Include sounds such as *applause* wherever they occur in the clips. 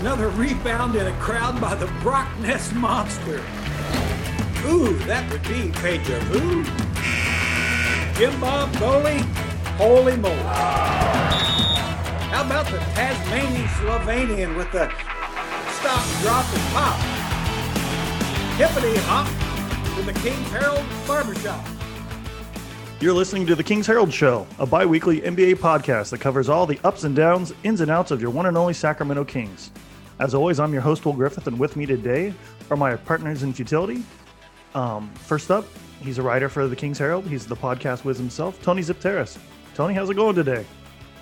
Another rebound in a crowd by the Brock Ness Monster. Ooh, that would be Pedro Vu. Jim Bob Bowley, holy moly. How about the Tasmanian Slovenian with the stop, drop, and pop? Hippity hop to the King's Herald Barbershop. You're listening to the King's Herald Show, a bi weekly NBA podcast that covers all the ups and downs, ins and outs of your one and only Sacramento Kings. As always, I'm your host, Will Griffith, and with me today are my partners in futility. Um, first up, he's a writer for the King's Herald. He's the podcast whiz himself, Tony Xypteras. Tony, how's it going today?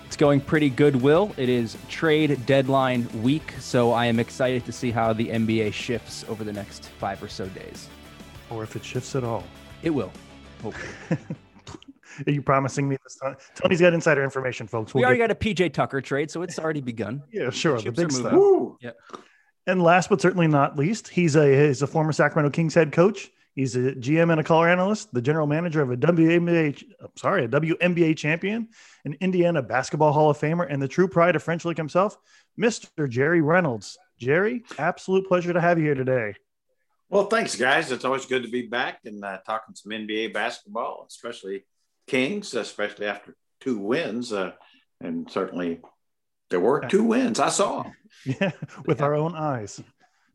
It's going pretty good, Will. It is trade deadline week, so I am excited to see how the NBA shifts over the next five or so days. Or if it shifts at all. It will. Hopefully. *laughs* Are you promising me this time? Tony's got insider information, folks. We'll we already get... got a PJ Tucker trade, so it's already begun. *laughs* yeah, sure. The, the big stuff. Yeah. And last but certainly not least, he's a he's a former Sacramento Kings head coach. He's a GM and a color analyst, the general manager of a WNBA, I'm sorry, a WNBA champion, an Indiana Basketball Hall of Famer, and the true pride of French Lick himself, Mr. Jerry Reynolds. Jerry, absolute pleasure to have you here today. Well, thanks, guys. It's always good to be back and uh, talking some NBA basketball, especially Kings, especially after two wins. Uh, and certainly there were two wins. I saw. *laughs* Yeah, with yeah. our own eyes.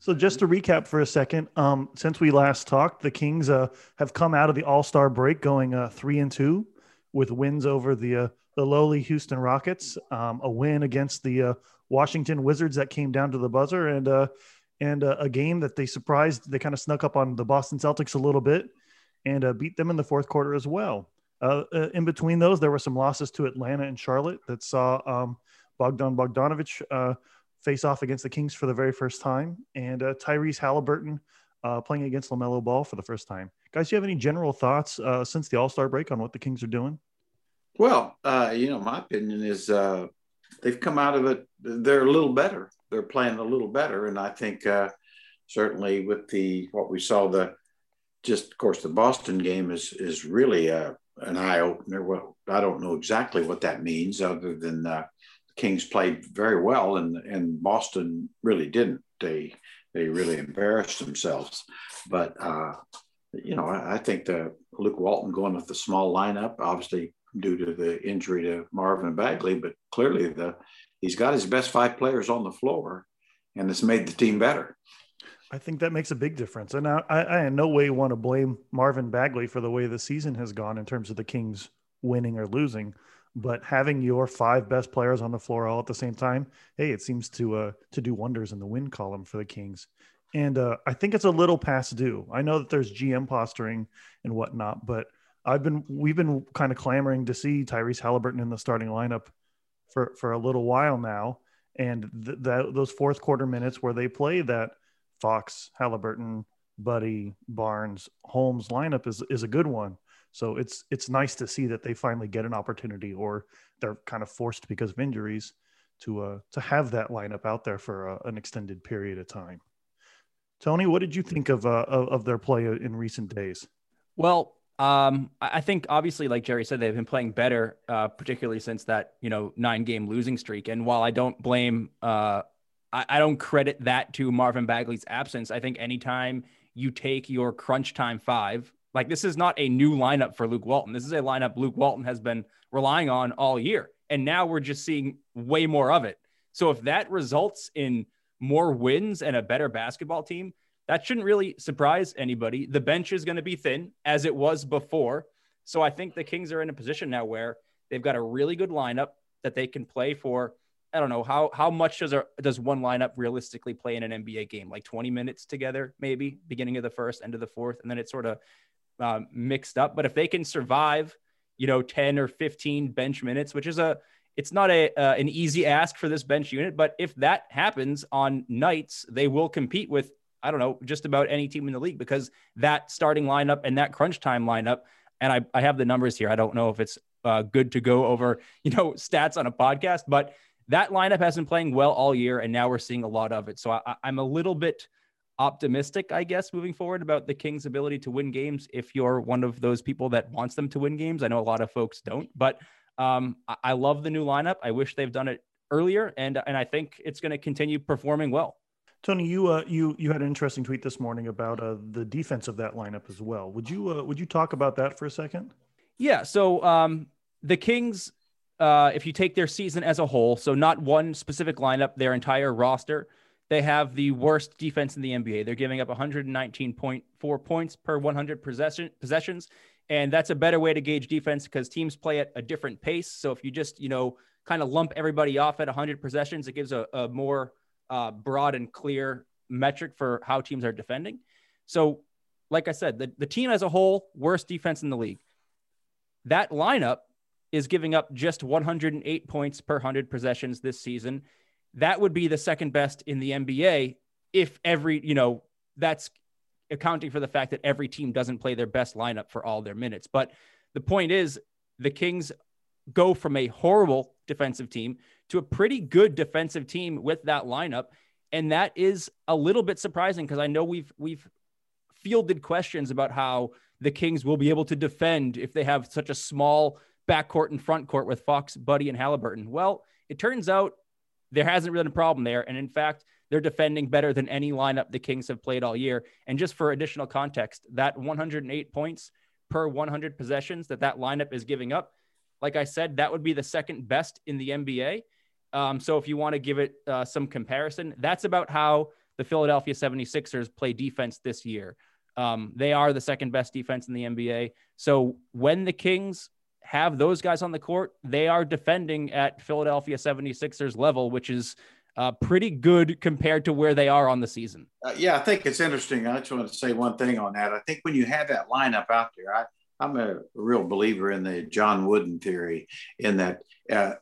So just to recap for a second, um, since we last talked, the Kings uh, have come out of the All Star break going uh, three and two, with wins over the uh, the lowly Houston Rockets, um, a win against the uh, Washington Wizards that came down to the buzzer, and uh, and uh, a game that they surprised they kind of snuck up on the Boston Celtics a little bit and beat them in the fourth quarter as well. Uh, uh, in between those, there were some losses to Atlanta and Charlotte that saw um, Bogdan Bogdanovic uh, face off against the Kings for the very first time, and uh, Tyrese Halliburton uh, playing against LaMelo Ball for the first time. Guys, do you have any general thoughts uh, since the All Star break on what the Kings are doing? Well, you know, my opinion is they've come out of it. They're a little better. They're playing a little better, and I think certainly with the what we saw the just of course the Boston game is is really a an eye opener. Well, I don't know exactly what that means, other than uh, the Kings played very well, and and Boston really didn't. They they really embarrassed themselves. But uh, you know, I, I think the Luke Walton going with the small lineup, obviously due to the injury to Marvin Bagley, but clearly the he's got his best five players on the floor, and it's made the team better. I think that makes a big difference. And I, I, in no way want to blame Marvin Bagley for the way the season has gone in terms of the Kings winning or losing. But having your five best players on the floor all at the same time, hey, it seems to uh, to do wonders in the win column for the Kings. And uh, I think it's a little past due. I know that there's GM posturing and whatnot, but I've been we've been kind of clamoring to see Tyrese Halliburton in the starting lineup for for a little while now. And th- that those fourth quarter minutes where they play that Fox, Halliburton, Buddy, Barnes, Holmes lineup is is a good one. So it's it's nice to see that they finally get an opportunity, or they're kind of forced because of injuries to uh, to have that lineup out there for uh, an extended period of time. Tony, what did you think of uh, of, their play in recent days? Well, um, I think obviously, like Jerry said, they've been playing better, uh, particularly since that you know nine game losing streak. And while I don't blame uh, I, I don't credit that to Marvin Bagley's absence. I think anytime you take your crunch time five, like this is not a new lineup for Luke Walton. This is a lineup Luke Walton has been relying on all year. And now we're just seeing way more of it. So if that results in more wins and a better basketball team, that shouldn't really surprise anybody. The bench is going to be thin as it was before. So I think the Kings are in a position now where they've got a really good lineup that they can play for I don't know how how much does a, does one lineup realistically play in an NBA game? Like 20 minutes together, maybe beginning of the first, end of the fourth, and then it's sort of um, mixed up. But if they can survive, you know, 10 or 15 bench minutes, which is a it's not a uh, an easy ask for this bench unit, but if that happens on nights, they will compete with I don't know just about any team in the league because that starting lineup and that crunch time lineup. And I, I have the numbers here. I don't know if it's uh, good to go over, you know, stats on a podcast, but that lineup has been playing well all year, and now we're seeing a lot of it. So I, I'm a little bit optimistic, I guess, moving forward about the Kings' ability to win games. If you're one of those people that wants them to win games, I know a lot of folks don't, but um, I, I love the new lineup. I wish they've done it earlier, and and I think it's going to continue performing well. Tony, you uh, you you had an interesting tweet this morning about uh, the defense of that lineup as well. Would you uh, would you talk about that for a second? Yeah. So um, the Kings, uh, if you take their season as a whole, so not one specific lineup, their entire roster, they have the worst defense in the NBA. They're giving up 119.4 points per 100 possession, possessions, and that's a better way to gauge defense because teams play at a different pace. So if you just you know kind of lump everybody off at 100 possessions, it gives a, a more uh, broad and clear metric for how teams are defending. So, like I said, the, the team as a whole, worst defense in the league. That lineup is giving up just 108 points per 100 possessions this season. That would be the second best in the NBA if every, you know, that's accounting for the fact that every team doesn't play their best lineup for all their minutes. But the point is, the Kings go from a horrible defensive team to a pretty good defensive team with that lineup. And that is a little bit surprising because I know we've we've fielded questions about how the Kings will be able to defend if they have such a small backcourt and front court with Fox, Buddy, and Halliburton. Well, it turns out there hasn't been a problem there. And in fact, they're defending better than any lineup the Kings have played all year. And just for additional context, that 108 points per 100 possessions that that lineup is giving up like I said, that would be the second best in the NBA. Um, so if you want to give it uh, some comparison, that's about how the Philadelphia 76ers play defense this year. Um, they are the second best defense in the NBA. So when the Kings have those guys on the court, they are defending at Philadelphia 76ers level, which is uh, pretty good compared to where they are on the season. Uh, yeah, I think it's interesting. I just want to say one thing on that. I think when you have that lineup out there, I, I'm a real believer in the John Wooden theory, in that uh,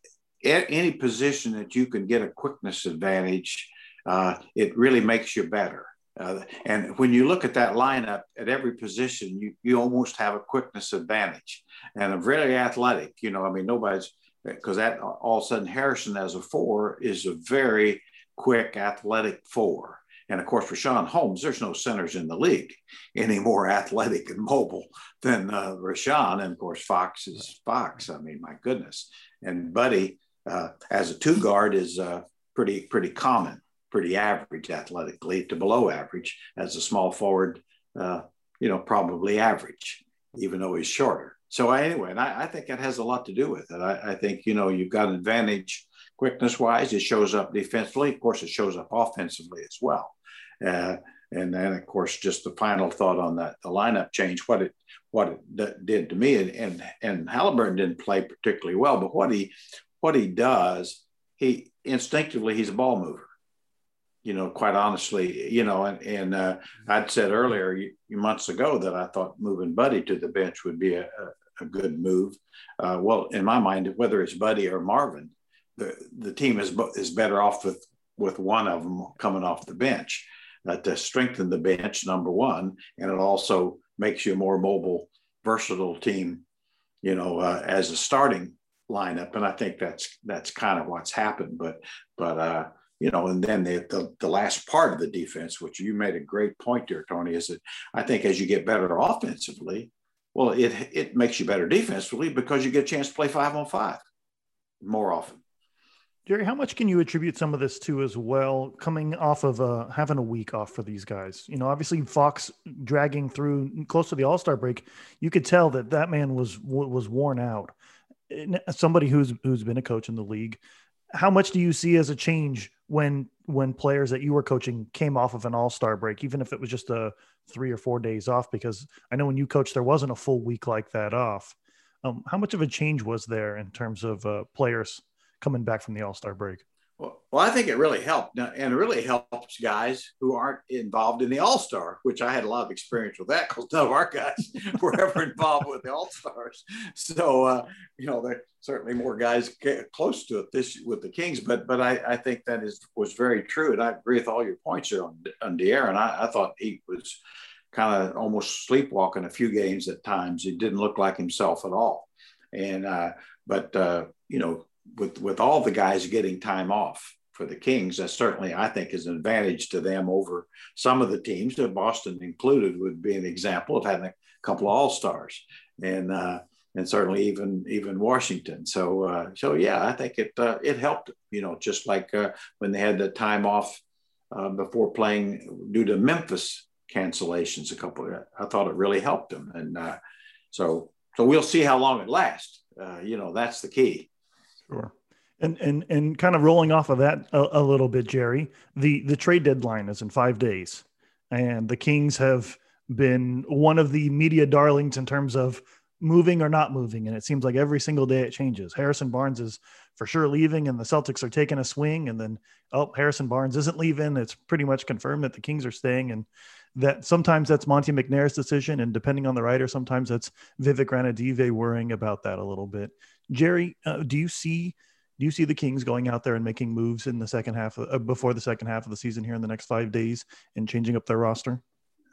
at any position that you can get a quickness advantage, uh, it really makes you better. Uh, and when you look at that lineup at every position, you, you almost have a quickness advantage and a really athletic. You know, I mean, nobody's because that all of a sudden Harrison as a four is a very quick athletic four. And of course, Richaun Holmes, there's no centers in the league any more athletic and mobile than uh, Richaun. And of course, Fox is Fox. I mean, my goodness. And Buddy, uh, as a two guard, is uh, pretty pretty common, pretty average athletically to below average. As a small forward, uh, you know, probably average, even though he's shorter. So anyway, and I, I think that has a lot to do with it. I, I think you know you've got an advantage quickness wise. It shows up defensively. Of course, it shows up offensively as well. Uh, and then, of course, just the final thought on that the lineup change, what it what it d- did to me, and, and and Halliburton didn't play particularly well, but what he what he does, he instinctively he's a ball mover. You know, quite honestly, you know, and and uh, I'd said earlier months ago that I thought moving Buddy to the bench would be a, a, good move. Uh, well, in my mind, whether it's Buddy or Marvin, the the team is is better off with with one of them coming off the bench uh, to strengthen the bench, number one, and it also makes you a more mobile, versatile team, you know, uh, as a starting lineup. And I think that's that's kind of what's happened. But but uh, you know, and then the, the, the last part of the defense, which you made a great point there, Tony, is that I think as you get better offensively, well, it it makes you better defensively because you get a chance to play five on five more often. Jerry, how much can you attribute some of this to as well, coming off of uh, having a week off for these guys? You know, obviously Fox dragging through close to the All Star break, you could tell that that man was was worn out. Somebody who's who's been a coach in the league, how much do you see as a change when when players that you were coaching came off of an All Star break, even if it was just a three or four days off? Because I know when you coached, there wasn't a full week like that off. Um, how much of a change was there in terms of uh, players? coming back from the All Star break? Well, well, I think it really helped, and it really helps guys who aren't involved in the All Star, which I had a lot of experience with that because none of our guys *laughs* were ever involved with the All Stars. So, uh, you know, there certainly more guys close to it this with the Kings, but but I, I think that is was very true, and I agree with all your points there on on De'Aaron. I, I thought he was kind of almost sleepwalking a few games at times. He didn't look like himself at all, and uh, but uh, you know with with all the guys getting time off for the Kings, that certainly I think is an advantage to them over some of the teams. Boston included would be an example of having a couple of All Stars, and uh, and certainly even even Washington. So uh, so yeah, I think it uh, it helped. You know, just like uh, when they had the time off uh, before playing due to Memphis cancellations a couple. I thought it really helped them, and uh, so so we'll see how long it lasts. You know, that's the key. Sure. And and and kind of rolling off of that a, a little bit, Jerry. The the trade deadline is in five days, and the Kings have been one of the media darlings in terms of moving or not moving. And it seems like every single day it changes. Harrison Barnes is for sure leaving, and the Celtics are taking a swing. And then, oh, Harrison Barnes isn't leaving. It's pretty much confirmed that the Kings are staying. And that sometimes that's Monte McNair's decision. And depending on the writer, sometimes that's Vivek Ranadive worrying about that a little bit. Jerry, uh, do you see? Do you see the Kings going out there and making moves in the second half of, uh, before the second half of the season here in the next five days and changing up their roster?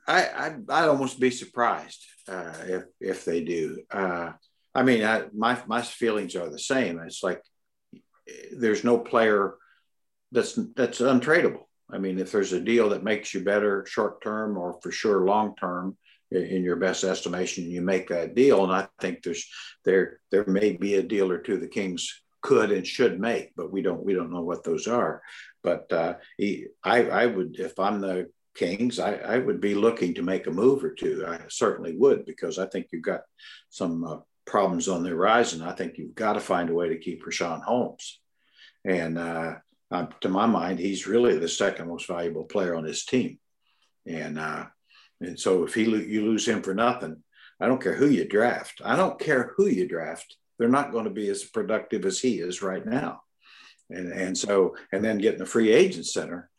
I, I I'd almost be surprised uh, if if they do. Uh, I mean, I, my my feelings are the same. It's like there's no player that's that's untradeable. I mean, if there's a deal that makes you better short term or for sure long term, in your best estimation, you make that deal. And I think there's there there may be a deal or two the Kings could and should make, but we don't we don't know what those are. But uh, he, I I would if I'm the Kings, I, I, would be looking to make a move or two. I certainly would because I think you've got some uh, problems on the horizon. I think you've got to find a way to keep Richaun Holmes. And uh, uh, to my mind, he's really the second most valuable player on his team. And uh, and so if he you lose him for nothing, I don't care who you draft. I don't care who you draft. They're not going to be as productive as he is right now. And and so and then getting a free agent center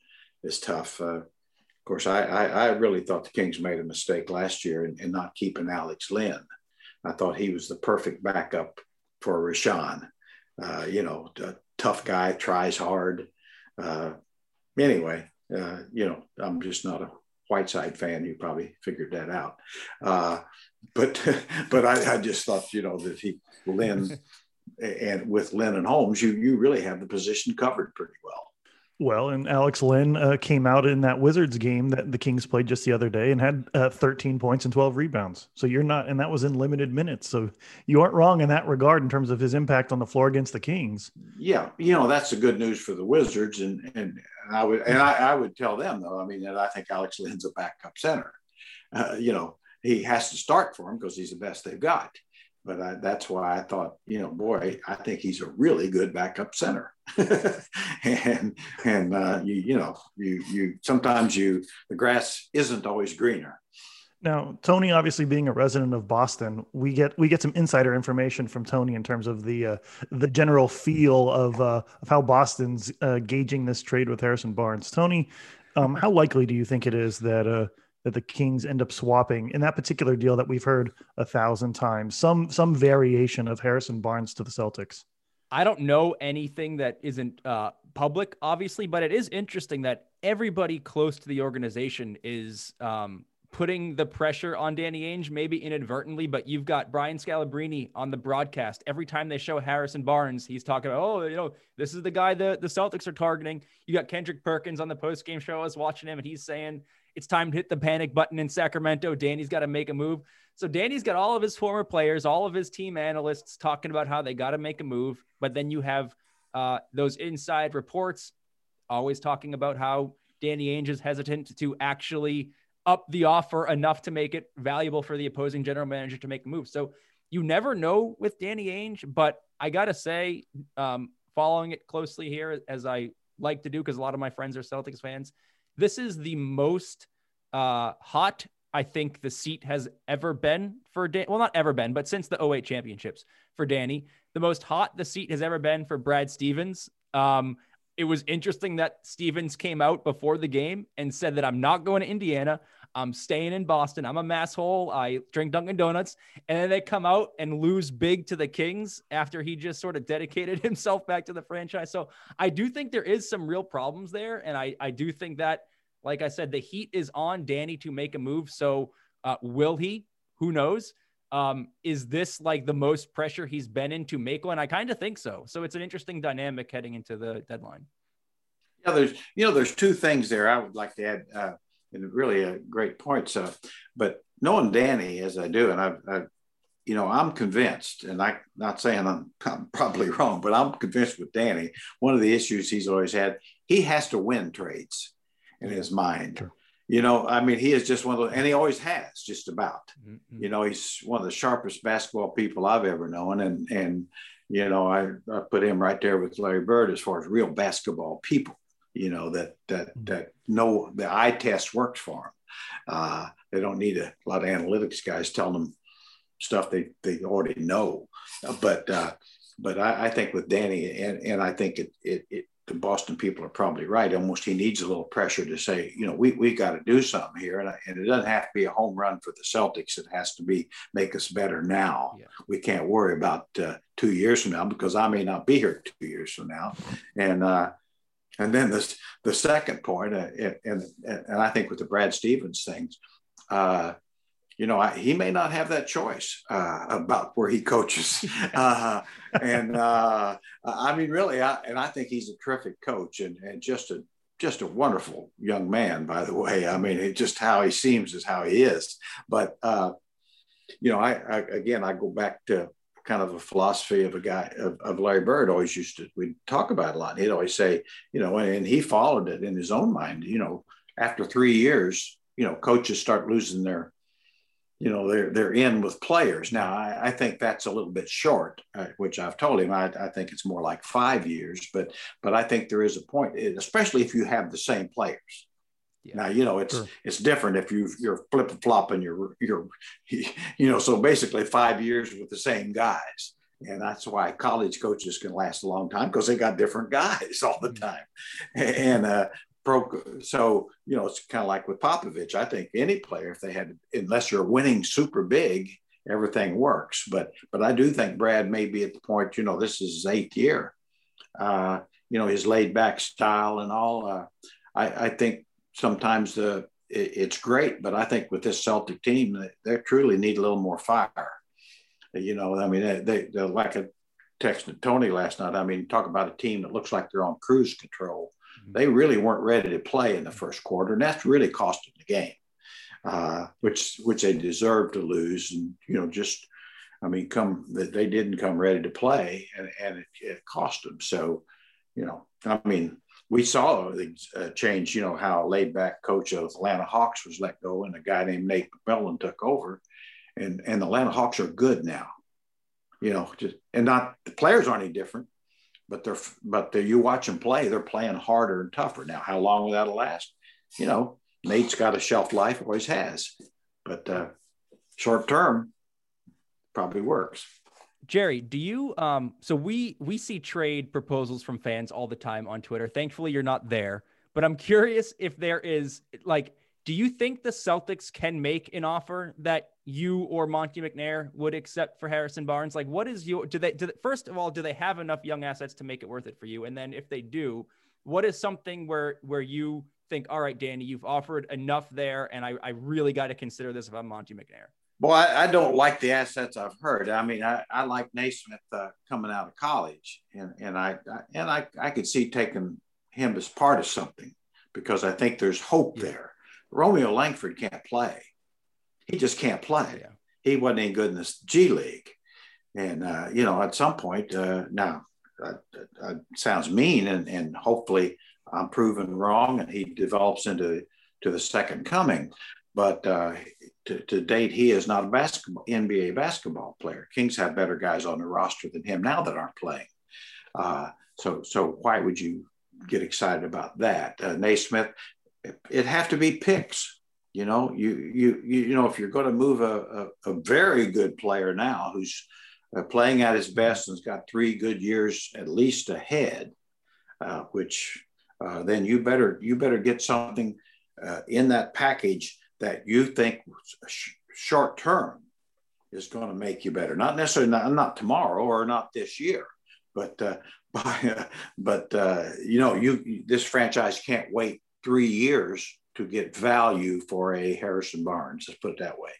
is tough. Uh, of course, I, I, I, really thought the Kings made a mistake last year in, in, not keeping Alex Len. I thought he was the perfect backup for Richaun. Uh, you know, tough guy, tries hard. Uh, anyway, uh, you know, I'm just not a Whiteside fan. You probably figured that out. Uh, but *laughs* but I, I, just thought, you know, that he Len *laughs* and with Len and Holmes, you you really have the position covered pretty well. Well, and Alex Len uh, came out in that Wizards game that the Kings played just the other day and had uh, 13 points and 12 rebounds. So you're not, and that was in limited minutes. So you aren't wrong in that regard in terms of his impact on the floor against the Kings. Yeah, you know that's the good news for the Wizards, and and I would and I, I would tell them though. I mean, that I think Alex Len's a backup center. Uh, you know, he has to start for him because he's the best they've got but I, that's why I thought, you know, boy, I think he's a really good backup center. *laughs* and and uh, you you know you you sometimes you the grass isn't always greener. Now, Tony, obviously being a resident of Boston, we get we get some insider information from Tony in terms of the uh, the general feel of uh, of how Boston's uh, gauging this trade with Harrison Barnes. Tony, um, how likely do you think it is that uh, that the Kings end up swapping in that particular deal that we've heard a thousand times, some some variation of Harrison Barnes to the Celtics. I don't know anything that isn't uh, public, obviously, but it is interesting that everybody close to the organization is um, putting the pressure on Danny Ainge, maybe inadvertently, but you've got Brian Scalabrine on the broadcast. Every time they show Harrison Barnes, he's talking about, oh, you know, this is the guy that the Celtics are targeting. You got Kendrick Perkins on the post game show. I was watching him, and he's saying, it's time to hit the panic button in Sacramento. Danny's got to make a move. So Danny's got all of his former players, all of his team analysts talking about how they got to make a move. But then you have uh, those inside reports always talking about how Danny Ainge is hesitant to actually up the offer enough to make it valuable for the opposing general manager to make a move. So you never know with Danny Ainge, but I got to say, um, following it closely here, as I like to do, because a lot of my friends are Celtics fans, this is the most uh, hot I think the seat has ever been for Dan. Well, not ever been, but since the 08 championships for Danny, the most hot the seat has ever been for Brad Stevens. Um, it was interesting that Stevens came out before the game and said that I'm not going to Indiana. I'm staying in Boston. I'm a masshole. I drink Dunkin' Donuts. And then they come out and lose big to the Kings after he just sort of dedicated *laughs* himself back to the franchise. So I do think there is some real problems there. And I, I do think that like I said, the heat is on Danny to make a move. So uh, will he? Who knows? Um, is this like the most pressure he's been in to make one? I kind of think so. So it's an interesting dynamic heading into the deadline. Yeah, there's you know there's two things there I would like to add, uh, really a great point. So, but knowing Danny as I do, and I've, I've you know, I'm convinced, and I'm not saying I'm, *laughs* I'm, probably wrong, but I'm convinced with Danny. One of the issues he's always had, he has to win trades in his mind. Sure. You know, I mean, he is just one of those, and he always has, just about. Mm-hmm. You know, he's one of the sharpest basketball people I've ever known, and and you know, I, I put him right there with Larry Bird as far as real basketball people. You know that that mm-hmm. that know the eye test works for them. Uh, they don't need a, lot of analytics guys telling them stuff they, they already know. But uh, but I, I, think with Danny and, and I think it, it, it the Boston people are probably right. Almost he needs a little pressure to say, you know, we we got to do something here, and, and it doesn't have to be a home run for the Celtics. It has to be make us better now. Yeah. We can't worry about uh, two years from now because I may not be here two years from now, and uh, and then this the second point, uh, and, and and I think with the Brad Stevens things, uh, you know, I, he may not have that choice uh, about where he coaches. *laughs* Uh, and uh, I mean, really, I, and I think he's a terrific coach and, and just a just a wonderful young man, by the way. I mean, it, just how he seems is how he is. But uh, you know, I, I, again, I go back to kind of a philosophy of a guy of, of Larry Bird. Always used to we talk about a lot. He'd always say, you know, and he followed it in his own mind. You know, after three years, you know, coaches start losing their you know they're they're in with players now i, I think that's a little bit short uh, which i've told him I, I think it's more like five years but but i think there is a point especially if you have the same players yeah. now you know it's sure. it's different if you you're flip flopping your your *laughs* you're know so basically five years with the same guys and that's why college coaches can last a long time because they got different guys *laughs* all the mm-hmm. time and uh, pro. So you know, it's kind of like with Popovich. I think any player, if they had, unless you're winning super big, everything works. But but I do think Brad may be at the point. You know, this is his eighth year. Uh, you know, his laid back style and all. Uh, I, I think sometimes the it, it's great, but I think with this Celtic team, they, they truly need a little more fire. You know, I mean, they, they they're like a texted Tony last night. I mean, talk about a team that looks like they're on cruise control they really weren't ready to play in the first quarter, and that's really costing the game, uh, which which they deserve to lose. And you know, just I mean, come that they didn't come ready to play, and, and it, it cost them. So, you know, I mean, we saw the uh, change. You know, how a laid back coach of Atlanta Hawks was let go, and a guy named Nate McMillan took over, and and the Atlanta Hawks are good now. You know, just and not the players aren't any different but they're but the, you watch them play, they're playing harder and tougher. Now, how long will that last? You know, Nate's got a shelf life, always has, but uh, short term probably works. Jerry, do you um so we we see trade proposals from fans all the time on Twitter. Thankfully you're not there, but I'm curious if there is like do you think the Celtics can make an offer that you or Monte McNair would accept for Harrison Barnes? Like, what is your, do they, do they, first of all, do they have enough young assets to make it worth it for you? And then if they do, what is something where, where you think, all right, Danny, you've offered enough there, and I, I really got to consider this if I'm Monte McNair? Well, I, I, don't like the assets I've heard. I mean, I, I like Nesmith uh, coming out of college, and and I, I, and I I could see taking him as part of something because I think there's hope yeah. there. Romeo Langford can't play. He just can't play. Yeah. He wasn't any good in this G League. And, uh, you know, at some point, uh, now, uh, uh, sounds mean, and, and hopefully I'm proven wrong and he develops into to the second coming. But uh, to, to, date, he is not a basketball NBA basketball player. Kings have better guys on the roster than him now that aren't playing. Uh, so, so why would you get excited about that? Uh, Nesmith, it have to be picks. You know, you you you know if you're going to move a, a, a very good player now who's uh, playing at his best and's got three good years at least ahead, uh, which uh, then you better you better get something in that package that you think sh- short term is going to make you better. Not necessarily not, not tomorrow or not this year, but uh, *laughs* by, but uh, you know you this franchise can't wait three years to get value for a Harrison Barnes. Let's put it that way.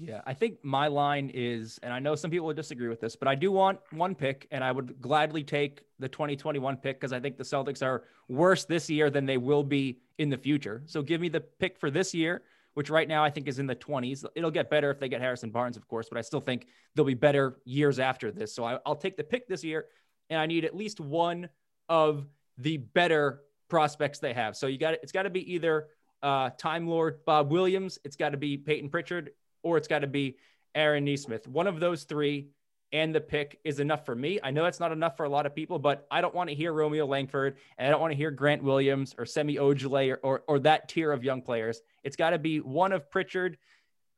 Yeah, I think my line is, and I know some people would disagree with this, but I do want one pick, and I would gladly take the 2021 pick because I think the Celtics are worse this year than they will be in the future. So give me the pick for this year which right now I think is in the 20s. It'll get better if they get Harrison Barnes, of course, but I still think they'll be better years after this. So I, will take the pick this year, and I need at least one of the better prospects they have. So you got it's got to be either uh, Time Lord Bob Williams, it's got to be Peyton Pritchard, or it's got to be Aaron Nesmith. One of those three and the pick is enough for me. I know that's not enough for a lot of people, but I don't want to hear Romeo Langford and I don't want to hear Grant Williams or Semi Ojeleye or, or, or, that tier of young players. It's got to be one of Pritchard,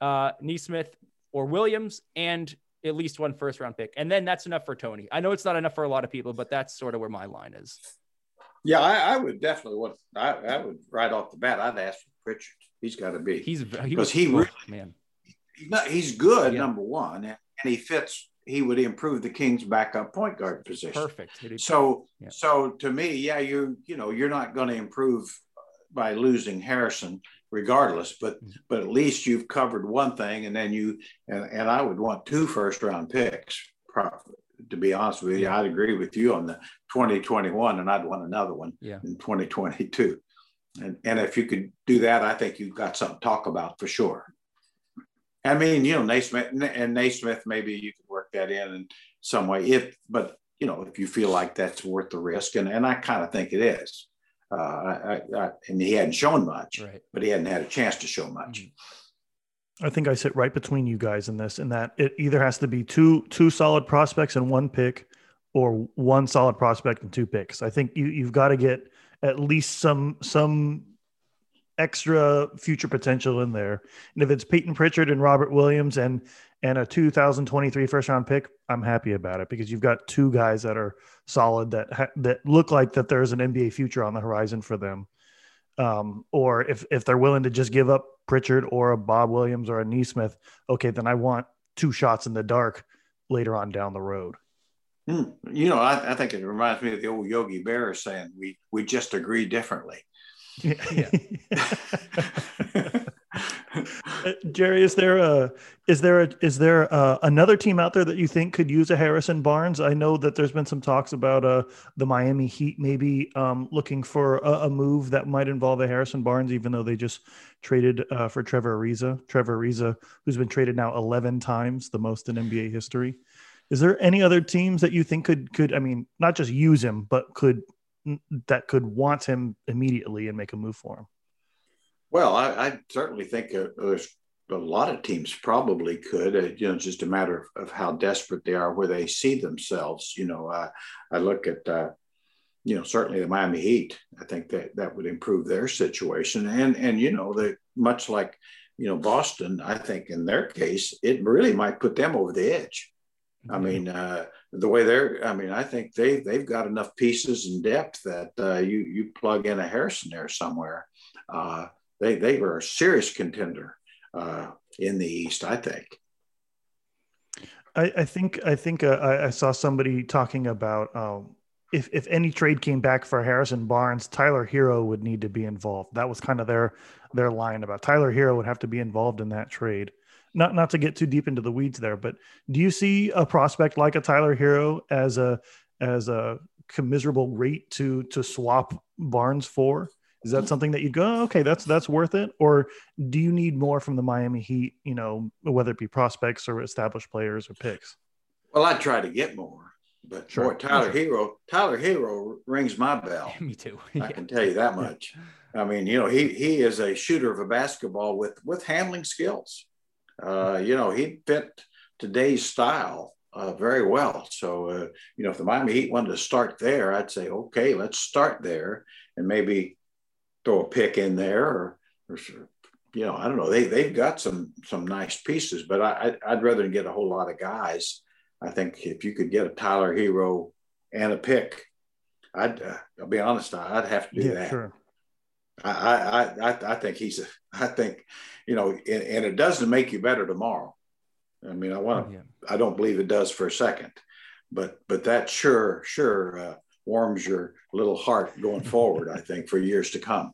uh, Nesmith, or Williams, and at least one first round pick. And then that's enough for Tony. I know it's not enough for a lot of people, but that's sort of where my line is. Yeah, I, I would definitely want. I, I, would right off the bat. I'd ask for Pritchard. He's got to be. He's because he, he really man. He's, not, he's good, yeah. number one, and, and he fits he would improve the Kings' backup point guard position. Perfect. So, yeah. so to me, yeah, you you know you're not going to improve by losing Harrison, regardless. But mm-hmm. but at least you've covered one thing, and then you and, and I would want two first round picks. To be honest with you, yeah. I'd agree with you on the 2021, and I'd want another one yeah. in 2022. And and if you could do that, I think you've got something to talk about for sure. I mean, you know, Nesmith and Nesmith, maybe you could work that in in some way. If, but you know, if you feel like that's worth the risk, and and I kind of think it is. Uh, I, I, and he hadn't shown much, right. but he hadn't had a chance to show much. I think I sit right between you guys in this, in that it either has to be two two solid prospects and one pick, or one solid prospect and two picks. I think you you've got to get at least some some extra future potential in there. And if it's Peyton Pritchard and Robert Williams and and a 2023 first round pick, I'm happy about it because you've got two guys that are solid that ha- that look like that there's an NBA future on the horizon for them. Um, or if if they're willing to just give up Pritchard or a Bob Williams or a Nesmith, okay, then I want two shots in the dark later on down the road. Hmm. You know, I, I, think it reminds me of the old Yogi Berra saying, "We we just agree differently." *laughs* Yeah. Uh, *laughs* *laughs* *laughs* Jerry, is there a is there a is there a, another team out there that you think could use a Harrison Barnes? I know that there's been some talks about uh, the Miami Heat maybe um, looking for a, a, move that might involve a Harrison Barnes, even though they just traded uh, for Trevor Ariza. Trevor Ariza, who's been traded now 11 times, the most in NBA history. Is there any other teams that you think could could I mean not just use him, but could that could want him immediately and make a move for him? Well, I, I certainly think uh, there's a lot of teams probably could. Uh, you know, just a matter of, of, how desperate they are, where they see themselves. You know, uh, I look at, uh, you know, certainly the Miami Heat. I think that that would improve their situation, and and you know, they much like you know Boston. I think in their case, it really might put them over the edge. I mm-hmm. mean, uh, the way they're, I mean, I think they they've got enough pieces and depth that uh, you you plug in a Harrison there somewhere. Uh, they they were a serious contender uh, in the East, I think. I, I think I think uh, I, saw somebody talking about um, if if any trade came back for Harrison Barnes, Tyler Herro would need to be involved. That was kind of their their line about Tyler Herro would have to be involved in that trade not not to get too deep into the weeds there, but do you see a prospect like a Tyler Herro as a as a commiserable rate to to swap Barnes for? Is that something that you go, oh, okay, that's that's worth it, or do you need more from the Miami Heat? You know, whether it be prospects or established players or picks. Well, I try to get more, but sure. boy, Tyler Herro, Tyler Herro rings my bell. *laughs* Me too. I can tell you that much. *laughs* I mean, you know, he he is a shooter of a basketball with with handling skills. Uh, you know, he fit today's style uh, very well. So, uh, you know, if the Miami Heat wanted to start there, I'd say, okay, let's start there and maybe throw a pick in there or, or you know, I don't know. They, they've got some, some nice pieces, but I, I'd rather get a whole lot of guys. I think if you could get a Tyler Herro and a pick, I'd, uh, I'll be honest, I'd have to do yeah, that. Sure. I, I, I, I think he's, a, *laughs* I think, you know, and, and, it doesn't make you better tomorrow. I mean, I want to, yeah. I don't believe it does for a second, but, but that sure, sure uh, warms your little heart going *laughs* forward, I think, for years to come.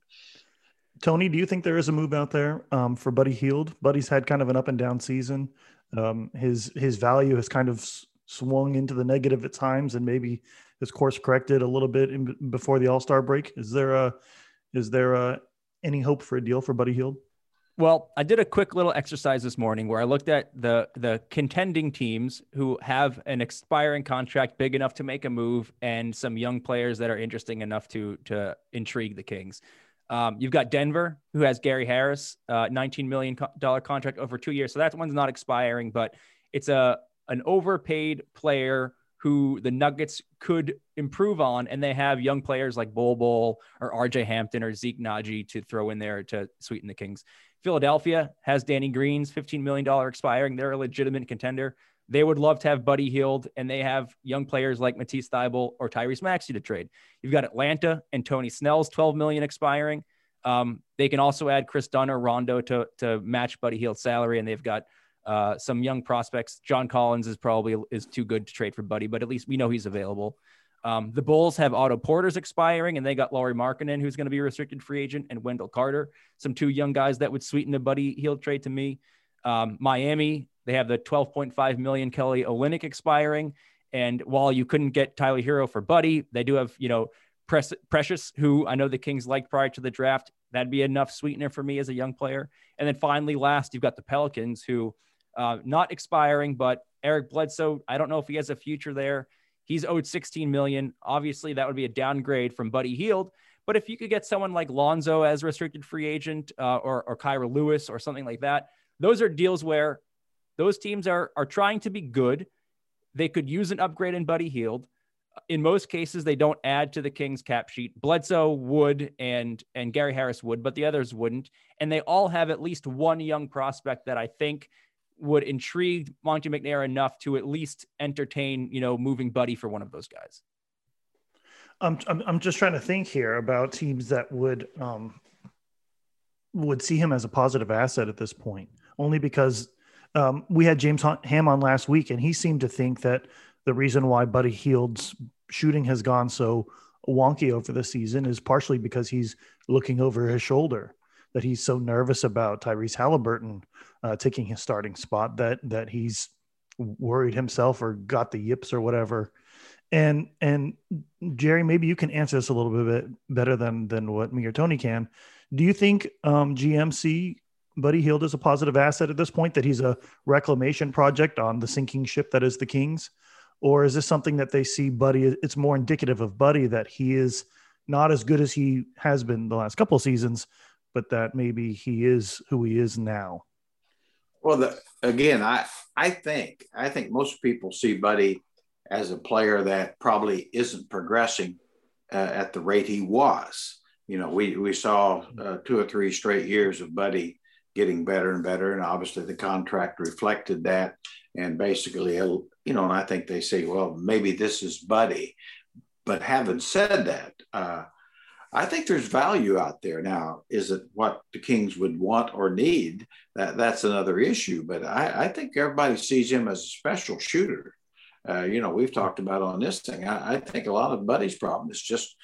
Tony, do you think there is a move out there um, for Buddy Hield? Buddy's had kind of an up and down season. Um, his his value has kind of swung into the negative at times, and maybe his course corrected a little bit in, before the All Star break. Is there a is there a, any hope for a deal for Buddy Hield? Well, I did a quick little exercise this morning where I looked at the the contending teams who have an expiring contract big enough to make a move and some young players that are interesting enough to to intrigue the Kings. Um, you've got Denver, who has Gary Harris, uh, $19 million contract over two years. So that one's not expiring, but it's a an overpaid player who the Nuggets could improve on, and they have young players like Bol Bol or RJ Hampton or Zeke Nnaji to throw in there to sweeten the Kings. Philadelphia has Danny Green's $15 million expiring. They're a legitimate contender. They would love to have Buddy Hield, and they have young players like Matisse Thybulle or Tyrese Maxey to trade. You've got Atlanta and Tony Snell's 12 million expiring. Um, they can also add Kris Dunn or Rondo to to match Buddy Hield's salary, and they've got uh, some young prospects. John Collins is probably is too good to trade for Buddy, but at least we know he's available. Um, the Bulls have Otto Porter's expiring, and they got Lauri Markkanen, who's going to be a restricted free agent, and Wendell Carter, some two young guys that would sweeten the Buddy Hield trade to me. Um, Miami, they have the 12.5 million Kelly Olynyk expiring, and while you couldn't get Tyler Herro for Buddy, they do have you know Precious, who I know the Kings liked prior to the draft. That'd be enough sweetener for me as a young player. And then finally, last, you've got the Pelicans, who uh, not expiring, but Eric Bledsoe. I don't know if he has a future there. He's owed 16 million. Obviously, that would be a downgrade from Buddy Hield. But if you could get someone like Lonzo as restricted free agent uh, or, or Kira Lewis or something like that, those are deals where those teams are, are trying to be good. They could use an upgrade in Buddy Hield. In most cases, they don't add to the Kings cap sheet. Bledsoe would and and Gary Harris would, but the others wouldn't. And they all have at least one young prospect that I think would intrigue Monte McNair enough to at least entertain, you know, moving Buddy for one of those guys? I'm, I'm, I'm just trying to think here about teams that would um, would see him as a positive asset at this point, only because um, we had James Ham on last week, and he seemed to think that the reason why Buddy Hield's shooting has gone so wonky over the season is partially because he's looking over his shoulder, that he's so nervous about Tyrese Halliburton uh, taking his starting spot that that he's worried himself or got the yips or whatever. And and Jerry, maybe you can answer this a little bit better than than what me or Tony can. Do you think um, GMC Buddy Hield is a positive asset at this point? That he's a reclamation project on the sinking ship that is the Kings, or is this something that they see Buddy? It's more indicative of Buddy that he is not as good as he has been the last couple of seasons, but that maybe he is who he is now. Well, the, again, I I think I think most people see Buddy as a player that probably isn't progressing uh, at the rate he was. You know, we we saw uh, two or three straight years of Buddy getting better and better, and obviously the contract reflected that. And basically, you know, and I think they say, well, maybe this is Buddy. But having said that, uh, I think there's value out there now. Is it what the Kings would want or need? That that's another issue. But I, I think everybody sees him as a special shooter. Uh, you know, we've talked about on this thing. I, I, think a lot of Buddy's problem is just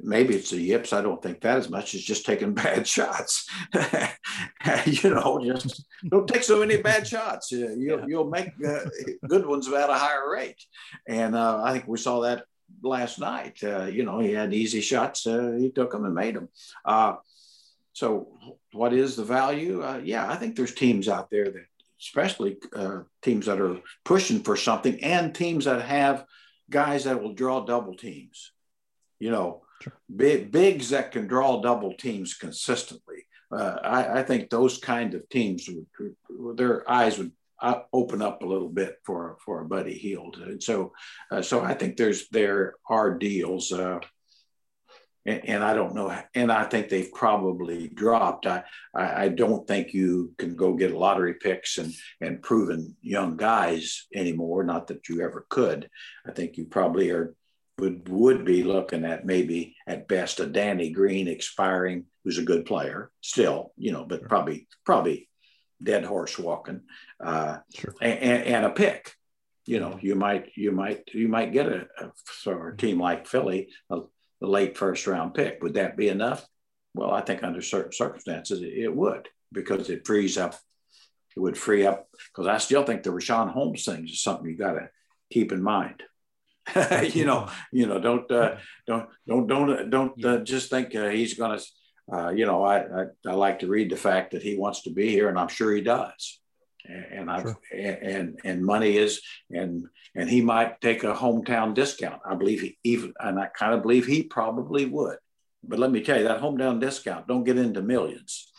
maybe it's the yips. I don't think that as much as just taking *laughs* bad shots. *laughs* you know, just don't take so many bad shots. You'll, yeah. you'll make uh, good ones at a higher rate. And uh, I think we saw that last night. Uh, you know, he had easy shots. Uh, he took them and made them. Uh, so, what is the value? Uh, yeah, I think there's teams out there that, especially uh, teams that are pushing for something, and teams that have guys that will draw double teams. You know, sure. big bigs that can draw double teams consistently. Uh, I, I, think those kind of teams, would, their eyes would uh, open up a little bit for for a Buddy Hield. And so, uh, so I think there's there are deals, uh, and, and, I don't know, and I think they've probably dropped. I, I, I don't think you can go get lottery picks and and proven young guys anymore. Not that you ever could. I think you probably are would would be looking at maybe at best a Danny Green expiring, who's a good player still, you know, but probably probably dead horse walking, uh, sure. and, and, a pick. You know, you might you might you might get a, a for a team like Philly a, a, late first round pick. Would that be enough? Well, I think under certain circumstances it, it would because it frees up. It would free up because I still think the Richaun Holmes thing is something you got to keep in mind. *laughs* you know, you know, don't uh, don't don't don't don't uh, just think uh, he's going to uh, you know, I, I, I like to read the fact that he wants to be here, and I'm sure he does. And I sure. and and money is and and he might take a hometown discount. I believe he even and I kind of believe he probably would. But let me tell you, that hometown discount don't get into millions.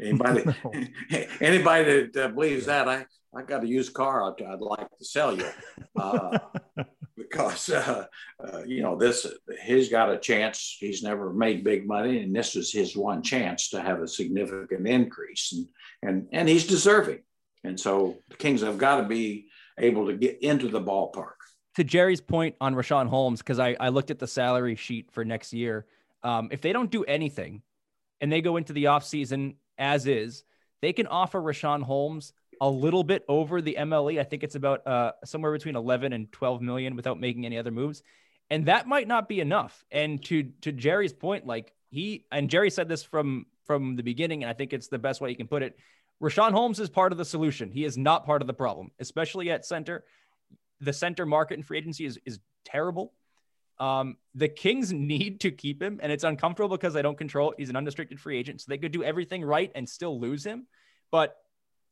Anybody, *laughs* *laughs* anybody that believes that, I I got a used car I'd, I'd like to sell you. Uh, *laughs* because uh, uh, you know this he's got a chance. He's never made big money and this is his one chance to have a significant increase and and and he's deserving. And so the kings have got to be able to get into the ballpark. To jerry's point on Richaun Holmes because I, I looked at the salary sheet for next year um, if they don't do anything and they go into the offseason as is they can offer Richaun Holmes a little bit over the MLE. I think it's about uh, somewhere between 11 and 12 million without making any other moves. And that might not be enough. And to to Jerry's point, like he and Jerry said this from from the beginning, and I think it's the best way you can put it. Richaun Holmes is part of the solution. He is not part of the problem, especially at center. The center market and free agency is is terrible. Um, the Kings *laughs* need to keep him, and it's uncomfortable because they don't control. He's an unrestricted free agent, so they could do everything right and still lose him. But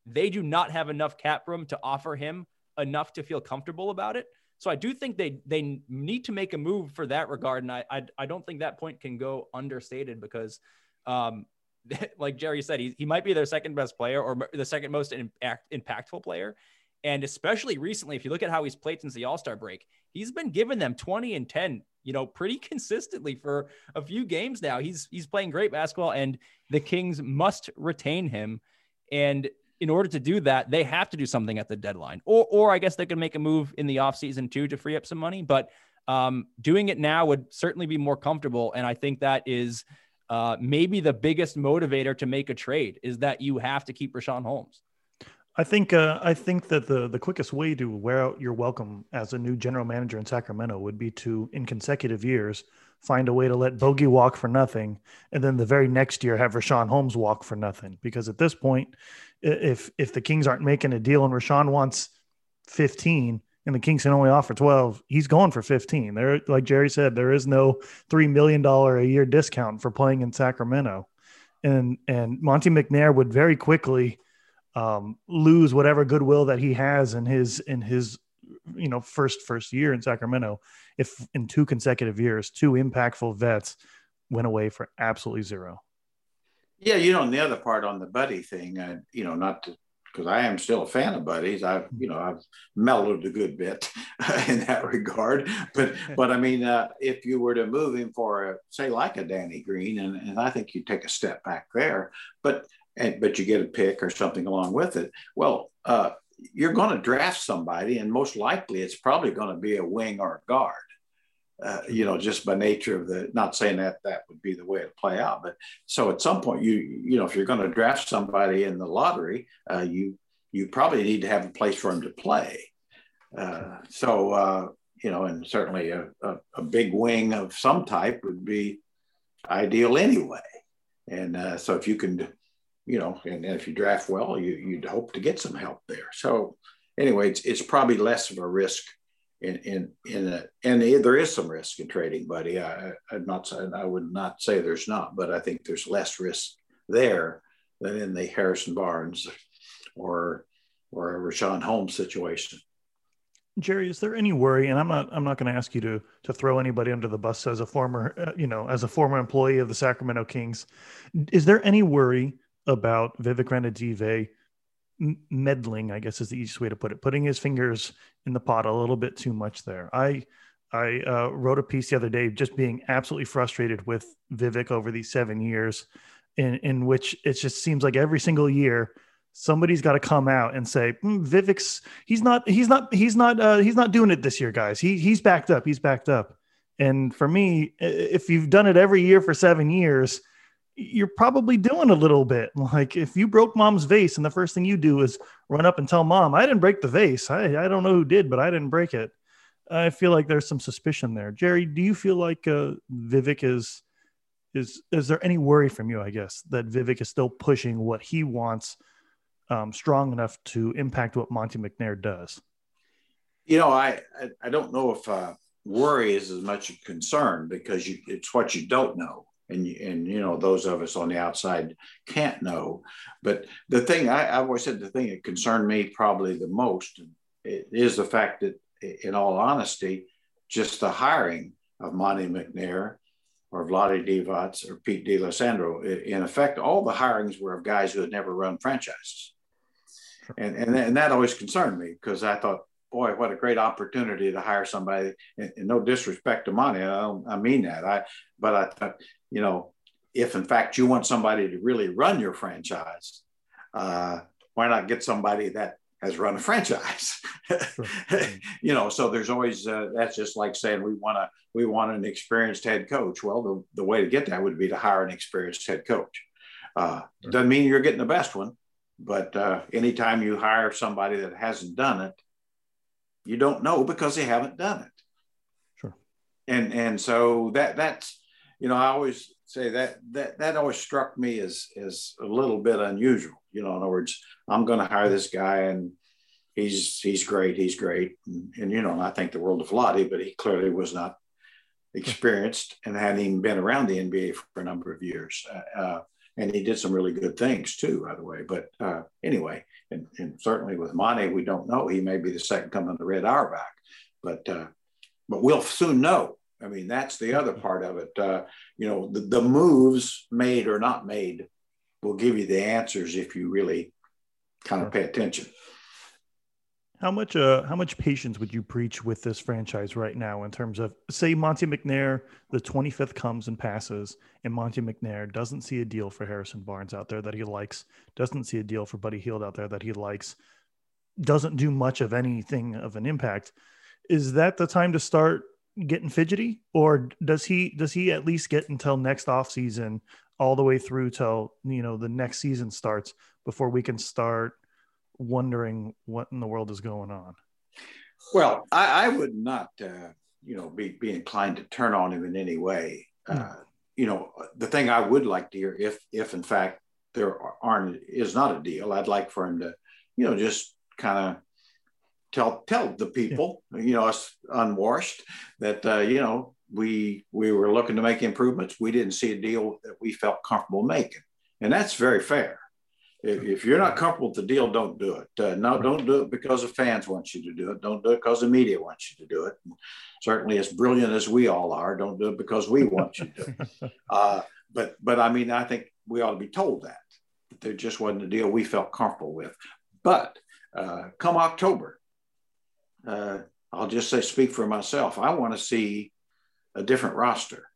they do not have enough cap room to offer him enough to feel comfortable about it. So I do think they they need to make a move for that regard, and I I, I don't think that point can go understated because, um, *laughs* like Jerry said, he, he might be their second best player or the second most impact, impactful player, and especially recently, if you look at how he's played since the All Star break, he's been giving them twenty and ten, you know, pretty *laughs* consistently for a few games now. He's he's playing great basketball, and the Kings must retain him. And in order to do that, they have to do something at the deadline. Or, or I guess they could make a move in the offseason too to free up some money. But um, doing it now would certainly be more comfortable. And I think that is uh, maybe the biggest motivator to make a trade is that you have to keep Richaun Holmes. I think uh, I think that the the quickest way to wear out your welcome as a new general manager in Sacramento would be to, in consecutive years, find a way to let Bogey walk for nothing, and then the very next year have Richaun Holmes walk for nothing. Because at this point, if if the Kings aren't making a deal and Richaun wants 15 and the Kings can only offer 12, he's going for 15. There, like Jerry said, there is no three million dollar a year discount for playing in Sacramento. And and Monte McNair would very quickly um, lose whatever goodwill that he has in his in his you know first first year in Sacramento if in two consecutive years two impactful vets went away for absolutely zero. Yeah, you know, and the other part on the Buddy thing, uh, you know, not to because I am still a fan of Buddies. I've you know I've mellowed a good bit *laughs* in that regard. But *laughs* but I mean, uh, if you were to move him for a say like a Danny Green, and, and I think you take a step back there, but and but you get a pick or something along with it. Well, uh, you're going to draft somebody, and most likely it's probably going to be a wing or a guard uh, you know, just by nature of the, not saying that that would be the way to play out, but so at some point, you, you know, if you're going to draft somebody in the lottery, uh, you, you probably need to have a place for them to play. Uh, so, uh, you know, and certainly a, a, a, big wing of some type would be ideal anyway. And uh, so if you can, you know, and, and if you draft well, you, you'd hope to get some help there. So anyway, it's, it's probably less of a risk in in in a, and there is some risk in trading, buddy. I, I'm not I would not say there's not, but I think there's less risk there than in the Harrison Barnes or or a Richaun Holmes situation. Jerry, is there any worry? And I'm not I'm not going to ask you to to throw anybody under the bus as a former uh, you know as a former employee of the Sacramento Kings. Is there any worry about Vivek Ranadive meddling, I guess is the easiest way to put it, putting his fingers in the pot a little bit too much there. I I uh, wrote a piece the other day just being absolutely frustrated with Vivek over these seven years, in in which it just seems like every single year somebody's got to come out and say mm, Vivek's he's not he's not he's not uh, he's not doing it this year, guys. He he's backed up. He's backed up. And for me, if you've done it every year for seven years, you're probably doing a little bit. *laughs* Like if you broke mom's vase and the first thing you do is run up and tell mom, I didn't break the vase. I, I don't know who did, but I didn't break it. I feel like there's some suspicion there. Jerry, do you feel like uh, Vivek is is is there any worry from you, I guess, that Vivek is still pushing what he wants um, strong enough to impact what Monte McNair does? You know, I I, I don't know if uh, worry is as much a concern because you, it's what you don't know and and you know those of us on the outside can't know. But the thing I, I always said the thing that concerned me probably the most is the fact that, in all honesty, just the hiring of Monte McNair or Vlade Divac or Pete D'Alessandro, in effect, all the hirings were of guys who had never run franchises. And, and, and that always concerned me because I thought, boy, what a great opportunity to hire somebody. And, and no disrespect to Monte, I, I mean that. I, but I thought, you know, if in fact you want somebody to really run your franchise, uh, why not get somebody that has run a *laughs* franchise? *laughs* You know, so there's always uh, that's just like saying we want to we want an experienced head coach. Well, the, the way to get that would be to hire an experienced head coach. Uh. Doesn't mean you're getting the best one, but uh, anytime you hire somebody that hasn't done it, you don't know because they haven't done it. Sure. And and so that that's you know I always say that that that always struck me as as a little bit unusual. You know, in other words, I'm going to hire this guy and he's he's great, he's great, and, and you know, I think the world of Vlade, but he clearly was not experienced and hadn't even been around the NBA for a number of years. Uh, uh, and he did some really good things too, by the way. But uh, anyway, and, and, certainly with Monte, we don't know. He may be the second coming of the Red Auerbach, but uh, but we'll soon know. I mean, that's the other part of it. Uh, you know, the, the moves made or not made will give you the answers if you really kind of pay attention. How much uh how much patience would you preach with this franchise right now in terms of say Monte McNair the 25th comes and passes and Monte McNair doesn't see a deal for Harrison Barnes out there that he likes, doesn't see a deal for Buddy Hield out there that he likes, doesn't do much of anything of an impact. Is that the time to start getting fidgety or does he does he at least get until next off season all the way through till you know the next season starts before we can start wondering what in the world is going on. Well, I, I would not, uh, you know, be, be inclined to turn on him in any way. Uh, hmm. You know, the thing I would like to hear, if if in fact there aren't is not a deal, I'd like for him to, you know, just kind of tell tell the people, yeah. you know, us unwashed, that uh, you know we we were looking to make improvements. We didn't see a deal that we felt comfortable making, and that's very fair. If, if you're not comfortable with the deal, don't do it. Uh, no, don't do it because the fans want you to do it. Don't do it because the media wants you to do it. And certainly, as brilliant as we all are, don't do it because we want you to. *laughs* Uh, but but I mean, I think we ought to be told that, that there just wasn't a deal we felt comfortable with. But uh, come October, uh, I'll just say, speak for myself. I want to see a different roster.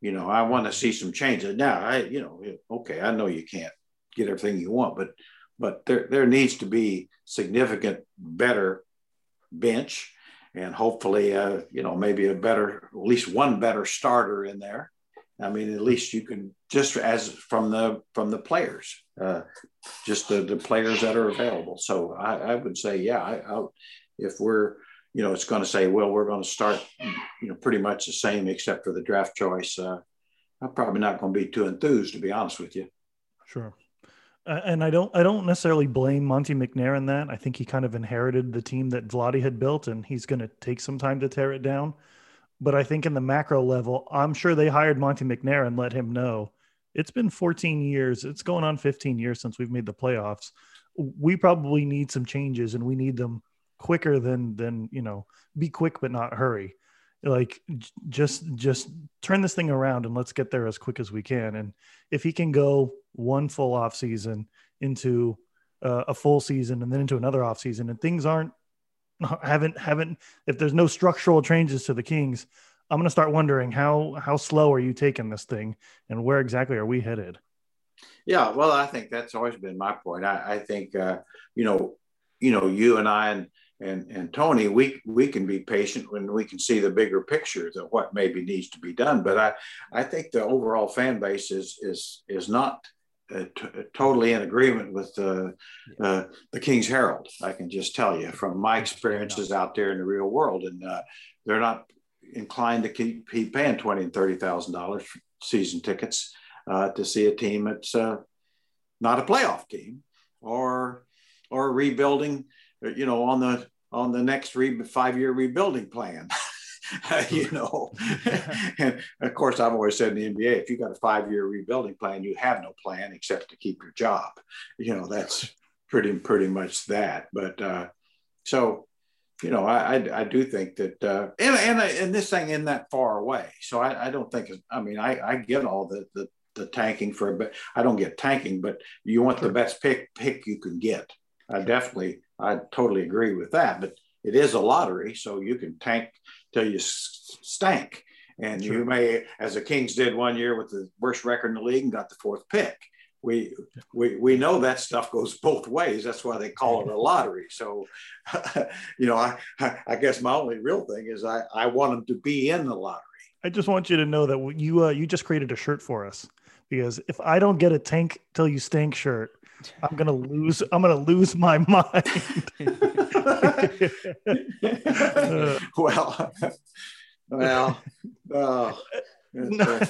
You know, I want to see some changes. Now, I, you know, okay, I know you can't get everything you want, but but there there needs to be significant better bench and hopefully uh, you know maybe a better at least one better starter in there i mean at least you can just as from the from the players uh, just the, the players that are available so i, I would say yeah I, I, if we're you know it's going to say well we're going to start you know pretty much the same except for the draft choice uh, i'm probably not going to be too enthused to be honest with you sure and I don't I don't necessarily blame Monte McNair in that. I think he kind of inherited the team that Vlade had built, and he's going to take some time to tear it down. But I think in the macro level, I'm sure they hired Monte McNair and let him know it's been 14 years. It's going on 15 years since we've made the playoffs. We probably need some changes, and we need them quicker than than you know. Be quick, but not hurry. Like just just turn this thing around and let's get there as quick as we can. And if he can go one full off season into uh, a full season and then into another off season and things aren't *laughs* haven't haven't if there's no structural changes to the kings i'm going to start wondering how how slow are you taking this thing and where exactly are we headed? Yeah well i think that's always been my point. I, I think uh, you know you know you and i and and and Tony, we we can be patient when we can see the bigger picture of what maybe needs to be done. But I I think the overall fan base is is is not uh, t- totally in agreement with uh, uh, the King's Herald. I can just tell you from my experiences out there in the real world, and uh, they're not inclined to keep, keep paying twenty and thirty thousand dollars season tickets uh, to see a team that's uh, not a playoff team or or rebuilding you know, on the on the next re- five year rebuilding plan. *laughs* *laughs* you know. *laughs* and of course, I've always said in the NBA, if you got a five-year rebuilding plan, you have no plan except to keep your job. You know, that's pretty pretty much that. But uh, so, you know, I, I, I do think that, uh, and and and this thing isn't that far away. So I, I don't think. I mean, I, I get all the the the tanking for, but I don't get tanking, but you want the best pick pick you can get. I definitely, I totally agree with that. But it is a lottery, so you can tank till you stank. And sure. you may, as the Kings did one year with the worst record in the league and got the fourth pick. We, we, we know that stuff goes *laughs* both ways. That's why they call it a lottery. So, *laughs* you know, I, I guess my only real thing is I, I want them to be in the lottery. I just want you to know that you uh, you just created a shirt for us because if I don't get a tank till you stink shirt, I'm gonna lose. I'm gonna lose my *laughs* mind. *laughs* well, well, oh, uh,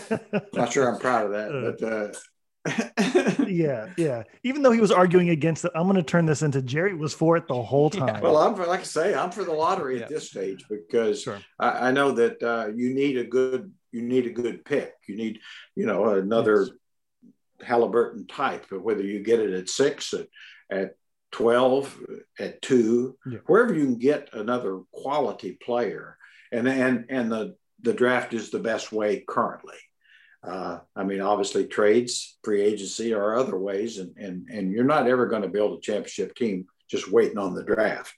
not sure I'm proud of that, but. Uh, *laughs* yeah, yeah. Even though he was arguing against it, I'm going to turn this into Jerry was for it the whole time. Yeah. Well, I'm for, like I say, I'm for the lottery yeah. at this stage because sure. I, I, know that uh, you need a good you need a good pick. You need you know another yes. Halliburton type, but whether you get it at six, at, at 12, at two, yeah. wherever you can get another quality player. And, and, and the, the draft is the best way currently. Uh, I mean, obviously, trades, free agency or other ways, and, and, and you're not ever going to build a championship team just waiting on the draft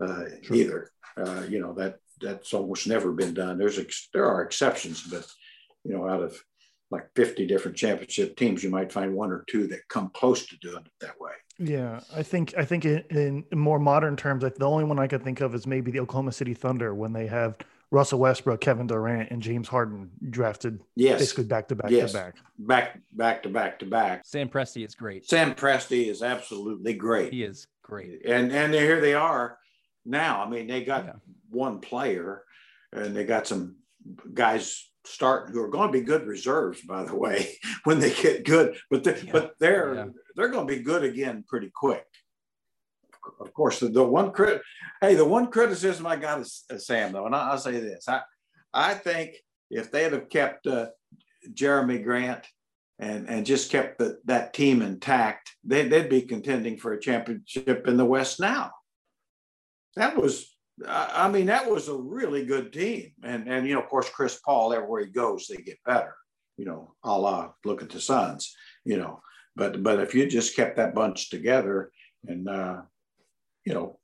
uh, either. Uh, you know that that's almost never been done. There's ex- there are exceptions, but you know, out of like 50 different championship teams, you might find one or two that come close to doing it that way. Yeah, I think I think in, in more modern terms, like the only one I could think of is maybe the Oklahoma City Thunder when they have Russell Westbrook, Kevin Durant, and James Harden drafted yes. basically back to back yes. to back. Back back to back to back. Sam Presti is great. Sam Presti is absolutely great. He is great. And and here they are now. I mean, they got yeah. one player and they got some guys start who are going to be good reserves, by the way, *laughs* when they get good. But they, yeah. but they're yeah. they're going to be good again pretty quick. Of course, the, the one crit, hey, the one criticism I got is, is Sam though, and I, will say this: I I think if they'd have kept uh, Jerami Grant and and just kept the, that team intact, they, they'd be contending for a championship in the West now. That was I mean, that was a really good team. And, and, you know, of course, Chris Paul, everywhere he goes, they get better, you know, a la look at the Suns, you know. But, but if you just kept that bunch together and, uh, you know,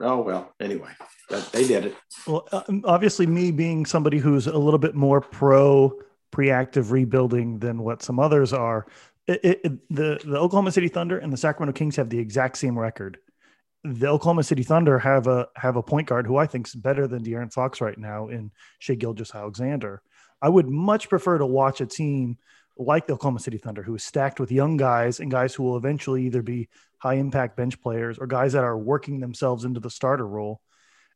oh, well, anyway, that, they did it. Well, uh, obviously, me being somebody who's a little bit more pro preactive rebuilding than what some others are, it, it, the, the Oklahoma City Thunder and the Sacramento Kings have the exact same record the Oklahoma City Thunder have a have a point guard who I think is better than De'Aaron Fox right now in Shai Gilgeous-Alexander. I would much prefer to watch a team like the Oklahoma City Thunder who is stacked with young guys and guys who will eventually either be high impact bench players or guys that are working themselves into the starter role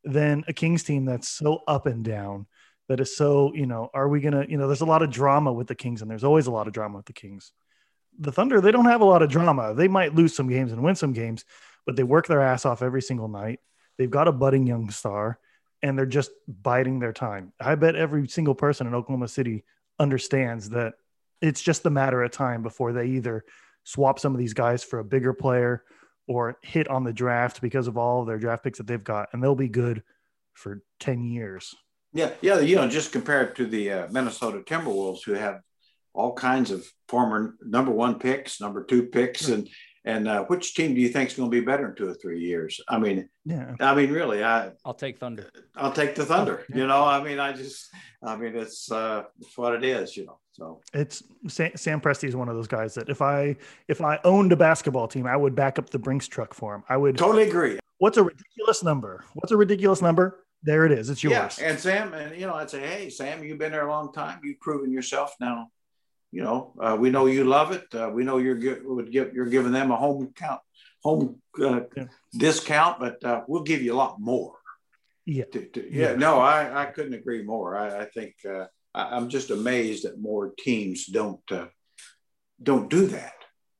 than a Kings team that's so up and down that is so, you know, are we going to, you know, there's a lot of drama with the Kings and there's always a lot of drama with the Kings. The Thunder, they don't have a lot of drama. They might lose some games and win some games, but they work their ass off every single night. They've got a budding young star and they're just biding their time. I bet every single person in Oklahoma City understands that it's just a matter of time before they either swap some of these guys for a bigger player or hit on the draft because of all of their draft picks that they've got, and they'll be good for 10 years. Yeah, yeah, you know, just compared to the uh, Minnesota Timberwolves, who have all kinds of former number one picks, number two picks, and and uh, which team do you think is going to be better in two or three years? I mean, yeah. I mean, really, I I'll take Thunder. I'll take the Thunder. Yeah. You know, I mean, I just, I mean, it's uh, it's what it is. You know, so it's Sam, Sam Presti is one of those guys that if I if I owned a basketball team, I would back up the Brinks truck for him. I would totally agree. What's a ridiculous number? What's a ridiculous number? There it is. It's yours. Yeah, and Sam, and you know, I'd say, hey, Sam, you've been there a long time. You've proven yourself now you know, uh, we know you love it. Uh, we know you're would give, you're giving them a home count, home uh, yeah. discount, but uh, we'll give you a lot more. Yeah. To, to, yeah, yeah. No, I, I couldn't agree more. I, I think uh, I, am just amazed that more teams don't uh, don't do that.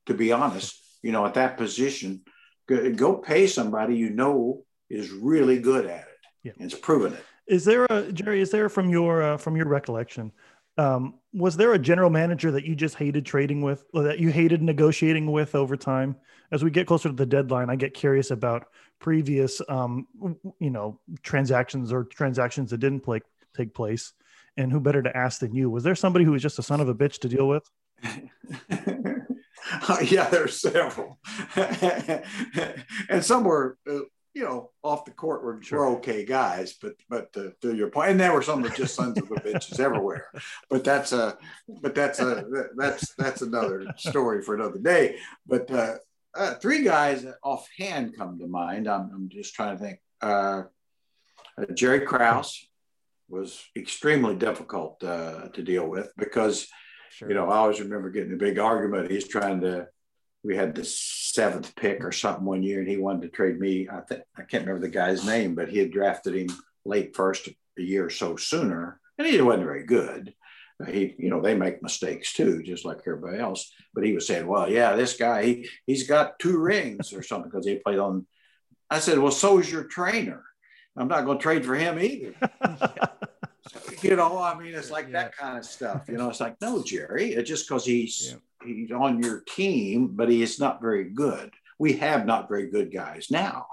To be honest, you know, at that position, go, go pay somebody you know is really good at it. Yeah. And it's proven it. Is there a Jerry? Is there from your uh, from your recollection? Um, was there a general manager that you just hated trading with, or that you hated negotiating with over time? As we get closer to the deadline, I get curious about previous, um, you know, transactions or transactions that didn't play, take place, and who better to ask than you? Was there somebody who was just a son of a bitch to deal with? *laughs* yeah, there's several, *laughs* and some were uh, you know, off the court were, sure. were okay guys, but but to, to, your point, and there were some that just sons of the bitches everywhere. But that's a but that's a that's that's another story for another day. But uh, uh, three guys offhand come to mind. I'm, I'm just trying to think. Uh, uh Jerry Krause was extremely difficult uh, to deal with because sure. you know I always remember getting a big argument. He's trying to we had the seventh pick or something one year, and he wanted to trade me. I think I can't remember the guy's name, but he had drafted him late first a year or so sooner, and he wasn't very good. He, you know, they make mistakes too, just like everybody else. But he was saying, "Well, yeah, this guy, he he's got two rings or something because he played on." I said, "Well, so is your trainer. I'm not going to trade for him either." *laughs* you know, I mean, it's like yeah. that kind of stuff. You know, it's like, no, Jerry, it's just because he's yeah. He's on your team, but he is not very good. We have not very good guys now.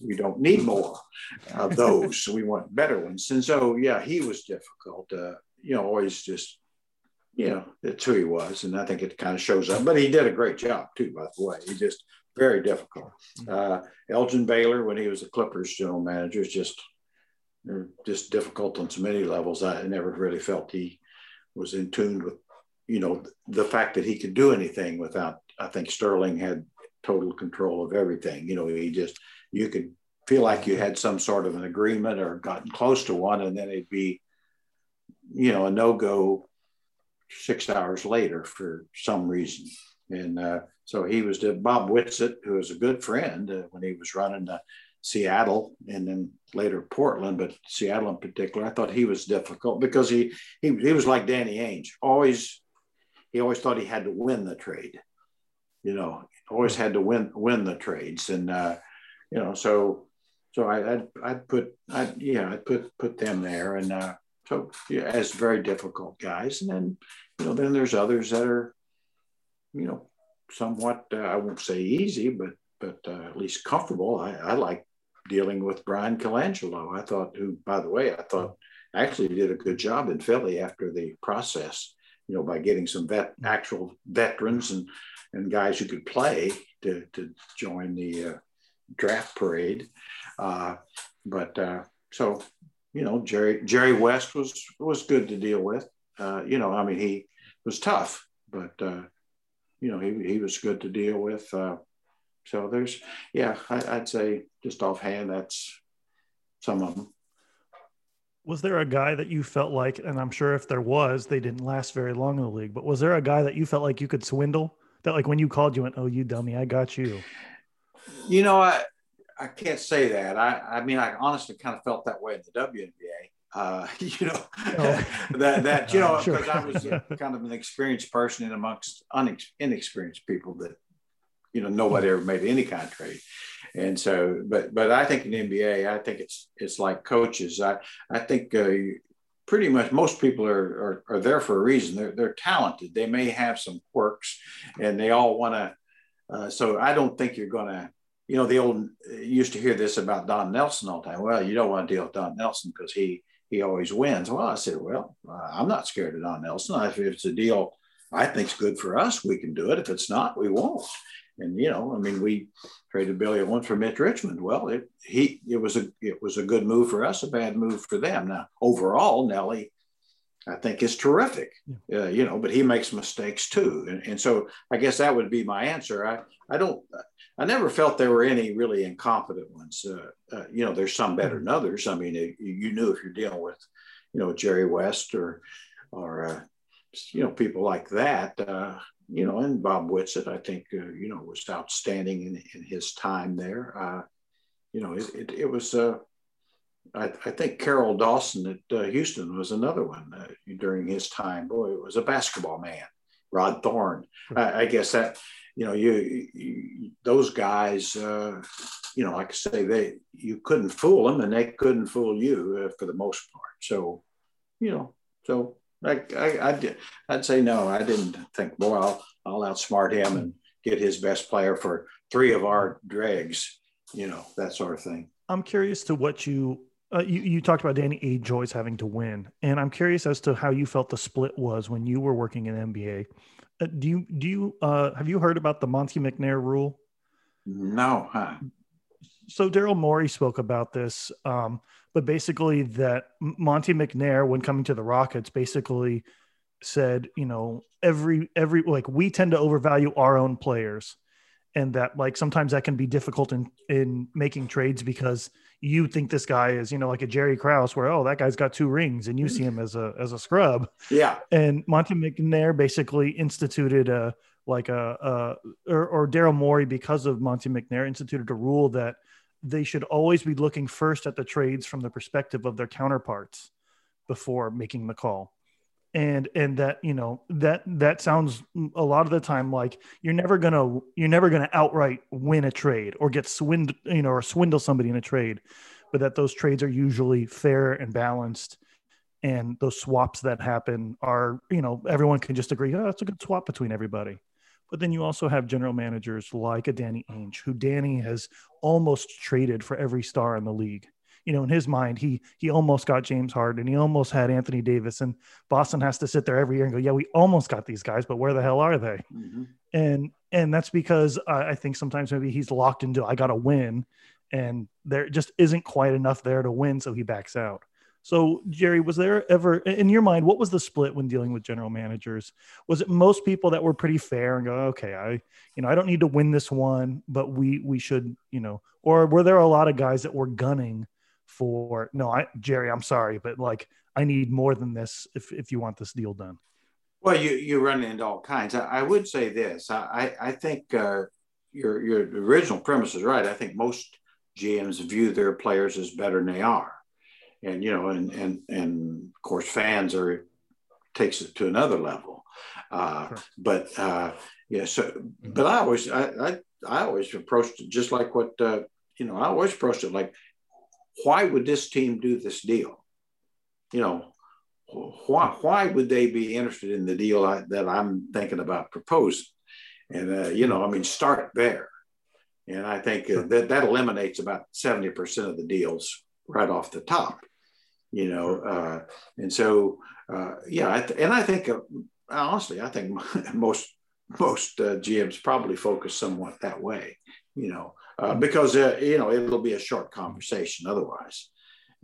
We don't need more of *laughs* those. we want better ones. And so, yeah, he was difficult. Uh, you know, always just, you know, that's who he was. And I think it kind of shows up. But he did a great job too, by the way. He just very difficult. Mm-hmm. Uh, Elgin Baylor, when he was the Clippers general manager, is just just difficult on so many levels. I never really felt he was in tune with, you know, the fact that he could do anything without. I think Sterling had total control of everything. You know, he just you could feel like you had some sort of an agreement or gotten close to one, and then it'd be, you know, a no go six hours later for some reason. And uh, so he was to Bob Whitsitt, who was a good friend uh, when he was running the Seattle and then later Portland, but Seattle in particular, I thought he was difficult because he he, he was like Danny Ainge, always he always thought he had to win the trade, you know, always had to win win the trades, and uh, you know, so so I I'd, I'd put I yeah I'd put put them there, and uh, so yeah, as very difficult guys, and then you know then there's others that are you know somewhat uh, I won't say easy, but but uh, at least comfortable. I, I like dealing with Bryan Colangelo. I thought, who, by the way, I thought actually did a good job in Philly after the process, you know, by getting some vet, actual veterans and, and guys who could play to, to join the uh, draft parade. Uh, but uh, so, you know, Jerry, Jerry West was, was good to deal with. Uh, you know, I mean, he was tough, but, uh, you know, he, he was good to deal with. Uh, so there's, yeah, I, would say just offhand, that's some of them. Was there a guy that you felt like, and I'm sure if there was, they didn't last very long in the league, but was there a guy that you felt like you could swindle? That like when you called, you went, "Oh, you dummy, I got you." You know, I I can't say that. I I mean, I honestly kind of felt that way in the WNBA. Uh, *laughs* you know, oh. *laughs* that that you *laughs* know, because sure. I was kind of an experienced person in amongst unex- inexperienced people that you know nobody ever made any kind of trade. And so but but i think in nba i think it's it's like coaches. I i think uh, pretty much most people are, are, are there for a reason. They're, they're talented. They may have some quirks and they all want to uh, so i don't think you're going to you know the old used to hear this about don nelson all the time. Well you don't want to deal with don nelson because he he always wins. Well i said well uh, i'm not scared of don nelson. If it's a deal i think's good for us we can do it. If it's not we won't and you know, I mean, we traded Billy Owens for Mitch Richmond. Well, it he it was a it was a good move for us, a bad move for them. Now, overall, Nelly, I think is terrific. Uh, you know, but he makes mistakes too, and, and so I guess that would be my answer. I I don't. I never felt there were any really incompetent ones. Uh, uh, you know, there's some better than others. I mean, it, you knew if you're dealing with, you know, Jerry West or, or uh, you know, people like that. You know, and Bob Whitsitt, I think, uh, you know, was outstanding in, in his time there. Uh, you know, it, it, it was, uh, I, I, think Carroll Dawson at uh, Houston was another one uh, during his time. Boy, it was a basketball man. Rod Thorn. I, I, guess that, you know, you, you those guys, uh, you know, like I say, they you couldn't fool them, and they couldn't fool you uh, for the most part. So, you know, so I, I, I'd, I'd say no. I didn't think, boy, I'll, I'll outsmart him and get his best player for three of our dregs, you know, that sort of thing. I'm curious to what you uh, you, you talked about Danny A. Joyce having to win, and I'm curious as to how you felt the split was when you were working in NBA. Uh, do you do you uh, have you heard about the Monte McNair rule? No, huh? So Daryl Morey spoke about this, um, but basically that Monte McNair, when coming to the Rockets, basically said, you know, every every like we tend to overvalue our own players, and that like sometimes that can be difficult in in making trades because you think this guy is, you know, like a Jerry Krause, where oh that guy's got two rings, and you see him as a as a scrub. Yeah. And Monte McNair basically instituted a like a, a or, or Daryl Morey because of Monty McNair instituted a rule that they should always be looking first at the trades from the perspective of their counterparts before making the call. And and that you know that that sounds a lot of the time like you're never gonna you're never gonna outright win a trade or get swindled you know or swindle somebody in a trade but that those trades are usually fair and balanced and those swaps that happen are you know everyone can just agree oh it's a good swap between everybody but then you also have general managers like a danny ainge who danny has almost traded for every star in the league you know, in his mind, he he almost got James Harden, he almost had Anthony Davis, and Boston has to sit there every year and go, yeah, we almost got these guys, but where the hell are they? Mm-hmm. And and that's because uh, I think sometimes maybe he's locked into I got to win, and there just isn't quite enough there to win, so he backs out. So, Jerry, was there ever in your mind what was the split when dealing with general managers? Was it most people that were pretty fair and go, okay, I, you know, I don't need to win this one, but we we should, you know, or were there a lot of guys that were gunning for no, I Jerry, I'm sorry, but like I need more than this if if you want this deal done. Well, you you run into all kinds. I, I would say this. I I think uh, your your original premise is right. I think most GMs view their players as better than they are, and you know, and and and of course, fans are takes it to another level. Uh, sure. But uh, yeah, so but I always I, I I always approached it just like what uh, you know. I always approached it like why would this team do this deal? You know, why why would they be interested in the deal I, that I'm thinking about proposing? And uh, you know, I mean, start there, and I think uh, that that eliminates about seventy percent of the deals right off the top. You know, uh, and so uh, yeah, I th- and I think uh, honestly, I think *laughs* most most uh, GMs probably focus somewhat that way. You know, uh, because uh, you know it'll be a short conversation otherwise.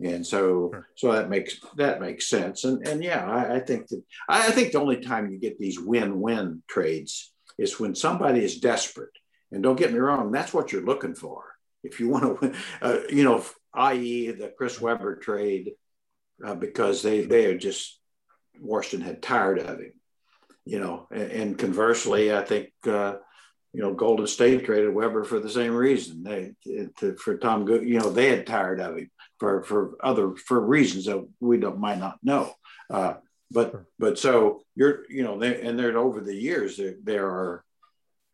And so sure. so that makes that makes sense. And and yeah I, I, think that I think the only time you get these win-win trades is when somebody is desperate. And don't get me wrong that's what you're looking for. If you want to win uh, you know i.e the chris webber trade uh, because they they are just washington had tired of him you know and, and conversely i think uh, you know, Golden State traded Webber for the same reason. They to, for Tom Good, you know, they had tired of him for for other for reasons that we don't might not know. Uh, but sure. but so you're you know, they, and there over the years there there are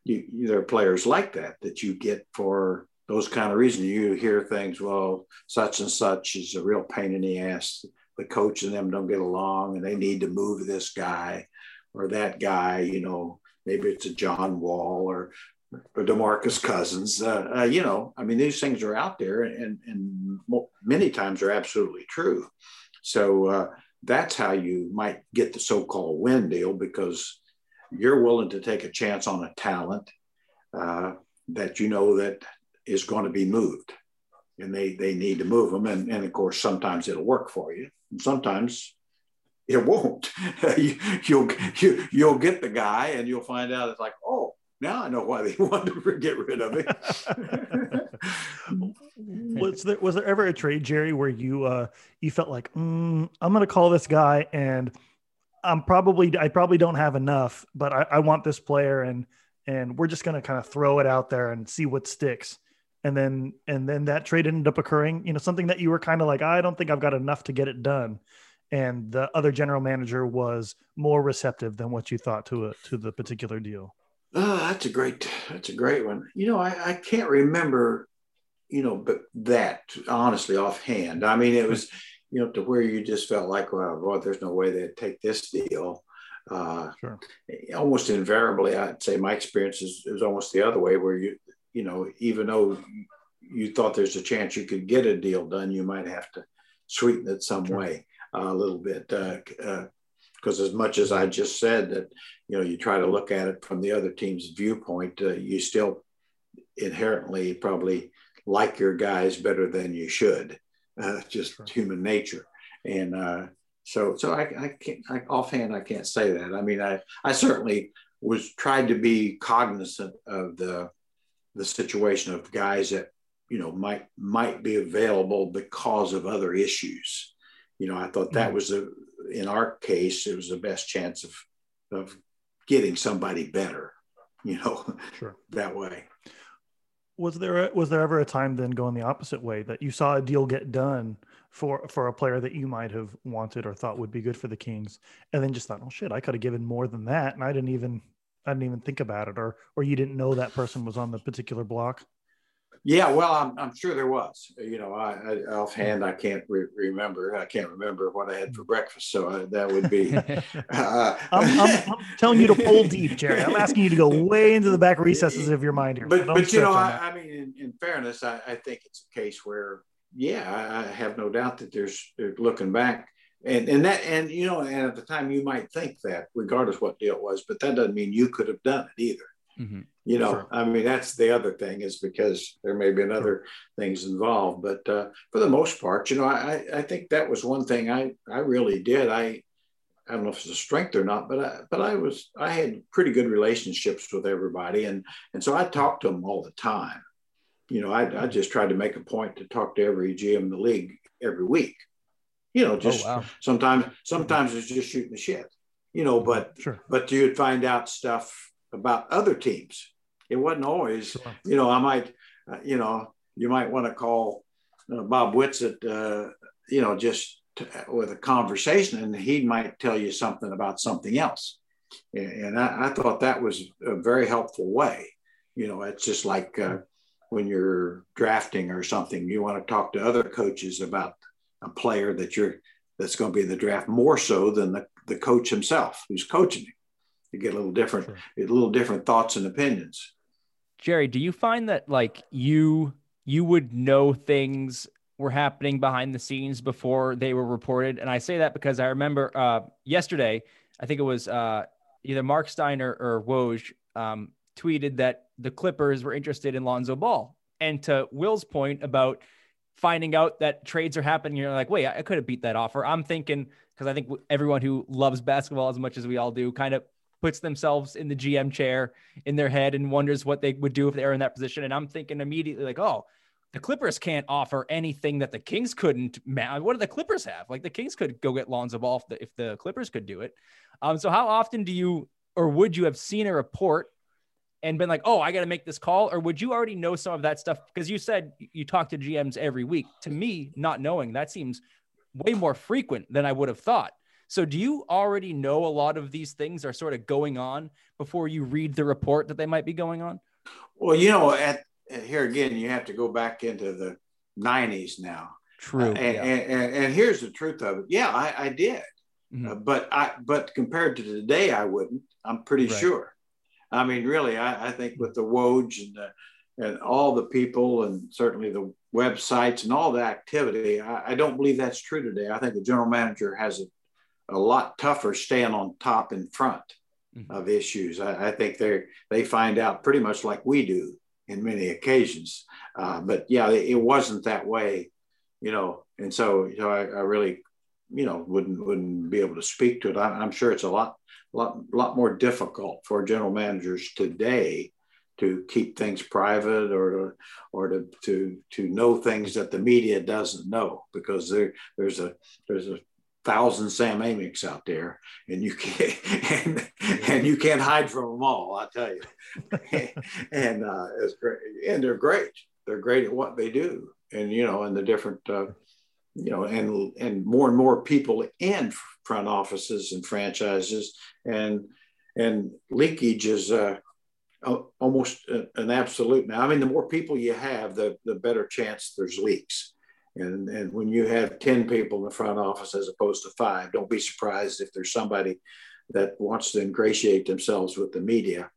you, there are players like that that you get for those kind of reasons. You hear things, well, such and such is a real pain in the ass. The coach and them don't get along, and they need to move this guy or that guy. You know, maybe it's a John Wall or or Demarcus Cousins. Uh, uh, you know, I mean, these things are out there, and and many times are absolutely true. So uh, that's how you might get the so-called win deal because you're willing to take a chance on a talent uh, that you know that is going to be moved, and they they need to move them, and and of course sometimes it'll work for you, and sometimes it won't. *laughs* you, will you, you'll get the guy, and you'll find out it's like, oh, now I know why they *laughs* wanted to get rid of it. *laughs* was there was there ever a trade, Jerry, where you uh, you felt like mm, I'm going to call this guy, and I'm probably I probably don't have enough, but I, I want this player, and and we're just going to kind of throw it out there and see what sticks. And then and then that trade ended up occurring. You know, something that you were kind of like, I don't think I've got enough to get it done and the other general manager was more receptive than what you thought to a, to the particular deal. Oh, that's a great that's a great one. You know, I, I can't remember, you know, but that honestly offhand. I mean, it was, *laughs* you know, to where you just felt like, well, boy, there's no way they'd take this deal. Uh, sure. Almost invariably, I'd say my experience is, is almost the other way, where you, you know, even though you thought there's a chance you could get a deal done, you might have to sweeten it some sure. way uh, a little bit. Because uh, uh as much as I just said that, you know, you try to look at it from the other team's viewpoint, uh, you still inherently probably like your guys better than you should. *laughs* Uh, just sure. human nature. And so, so I, I can't I, offhand I can't say that. I mean, I I certainly was tried to be cognizant of the the situation of guys that you know might might be available because of other issues you know i thought that mm-hmm. was a in our case it was the best chance of of getting somebody better you know sure. *laughs* that way was there a, was there ever a time then going the opposite way that you saw a deal get done for for a player that you might have wanted or thought would be good for the Kings, and then just thought, oh shit, I could have given more than that, and I didn't even I didn't even think about it, or or you didn't know that person was on the particular block. Yeah, well, I'm, I'm sure there was. You know, I, I offhand hmm. I can't re- remember. I can't remember what I had for hmm. breakfast, so I, that would be. *laughs* Uh, I'm, I'm, *laughs* I'm, telling you to pull deep, Jerry. I'm asking you to go *laughs* way into the back recesses of your mind here. But but you know, I, I, mean, in, in fairness, I, I, think it's a case where, yeah, I, have no doubt that there's uh, looking back, and and that and you know, and at the time you might think that, regardless what deal it was, but that doesn't mean you could have done it either. Mm-hmm. You know, sure. I mean, that's the other thing is because there may be other sure. things involved, but uh, for the most part, you know, I, I think that was one thing I, I really did. I, I don't know if it's a strength or not, but I, but I was I had pretty good relationships with everybody, and and so I talked to them all the time. You know, I, I just tried to make a point to talk to every GM in the league every week. You know, just oh, wow. sometimes sometimes it's just shooting the shit. You know, but sure. but you'd find out stuff about other teams. It wasn't always, sure. you know, I might, uh, you know, you might want to call uh, Bob Whitsitt, uh, you know, just to, with a conversation and he might tell you something about something else. And, and I, I, thought that was a very helpful way. You know, it's just like uh, when you're drafting or something, you want to talk to other coaches about a player that you're that's going to be in the draft more so than the, the coach himself who's coaching him you get a little different, sure. a little different thoughts and opinions. Jerry, do you find that like you you would know things were happening behind the scenes before they were reported? And I say that because I remember uh, yesterday, I think it was uh, either Mark Steiner or Woj um, tweeted that the Clippers were interested in Lonzo Ball. And to Will's point about finding out that trades are happening, you're like, wait, I could have beat that offer. I'm thinking because I think everyone who loves basketball as much as we all do kind of puts themselves in the GM chair in their head and wonders what they would do if they were in that position. And I'm thinking immediately, like, oh, the Clippers can't offer anything that the Kings couldn't. What do the Clippers have? Like the Kings could go get Lonzo Ball if the, if the Clippers could do it. Um, so how often do you or would you have seen a report and been like, oh, I got to make this call? Or would you already know some of that stuff? Because you said you talk to GMs every week. To me, not knowing that seems way more frequent than I would have thought. So do you already know a lot of these things are sort of going on before you read the report that they might be going on? Well, you know, at, here again, you have to go back into the 90s now. True. Uh, and, yeah. and, and, and, here's the truth of it. Yeah, I, I did. Mm-hmm. Uh, but I but compared to today, I wouldn't. I'm pretty right. sure. I mean, really, I, I think with the Woj and the, and all the people and certainly the websites and all the activity, I, I, don't believe that's true today. I think the general manager has a a lot tougher staying on top in front mm-hmm. of issues. I, I, think they they find out pretty much like we do in many occasions. Uh, but yeah, it, it, wasn't that way, you know. And so, know, I, I, really, you know, wouldn't wouldn't be able to speak to it. I, I'm sure it's a lot lot lot more difficult for general managers today to keep things private or or to to to know things that the media doesn't know because there there's a there's a thousand Sam Amicks out there, and you can't and, and you can't hide from them all. I tell you, *laughs* and uh, it's great, and they're great. They're great at what they do, and you know, and the different, uh, you know, and and more and more people in front offices and franchises, and and leakage is uh, almost an absolute now. I mean, the more people you have, the the better chance there's leaks. And, and when you have 10 people in the front office as opposed to five, don't be surprised if there's somebody that wants to ingratiate themselves with the media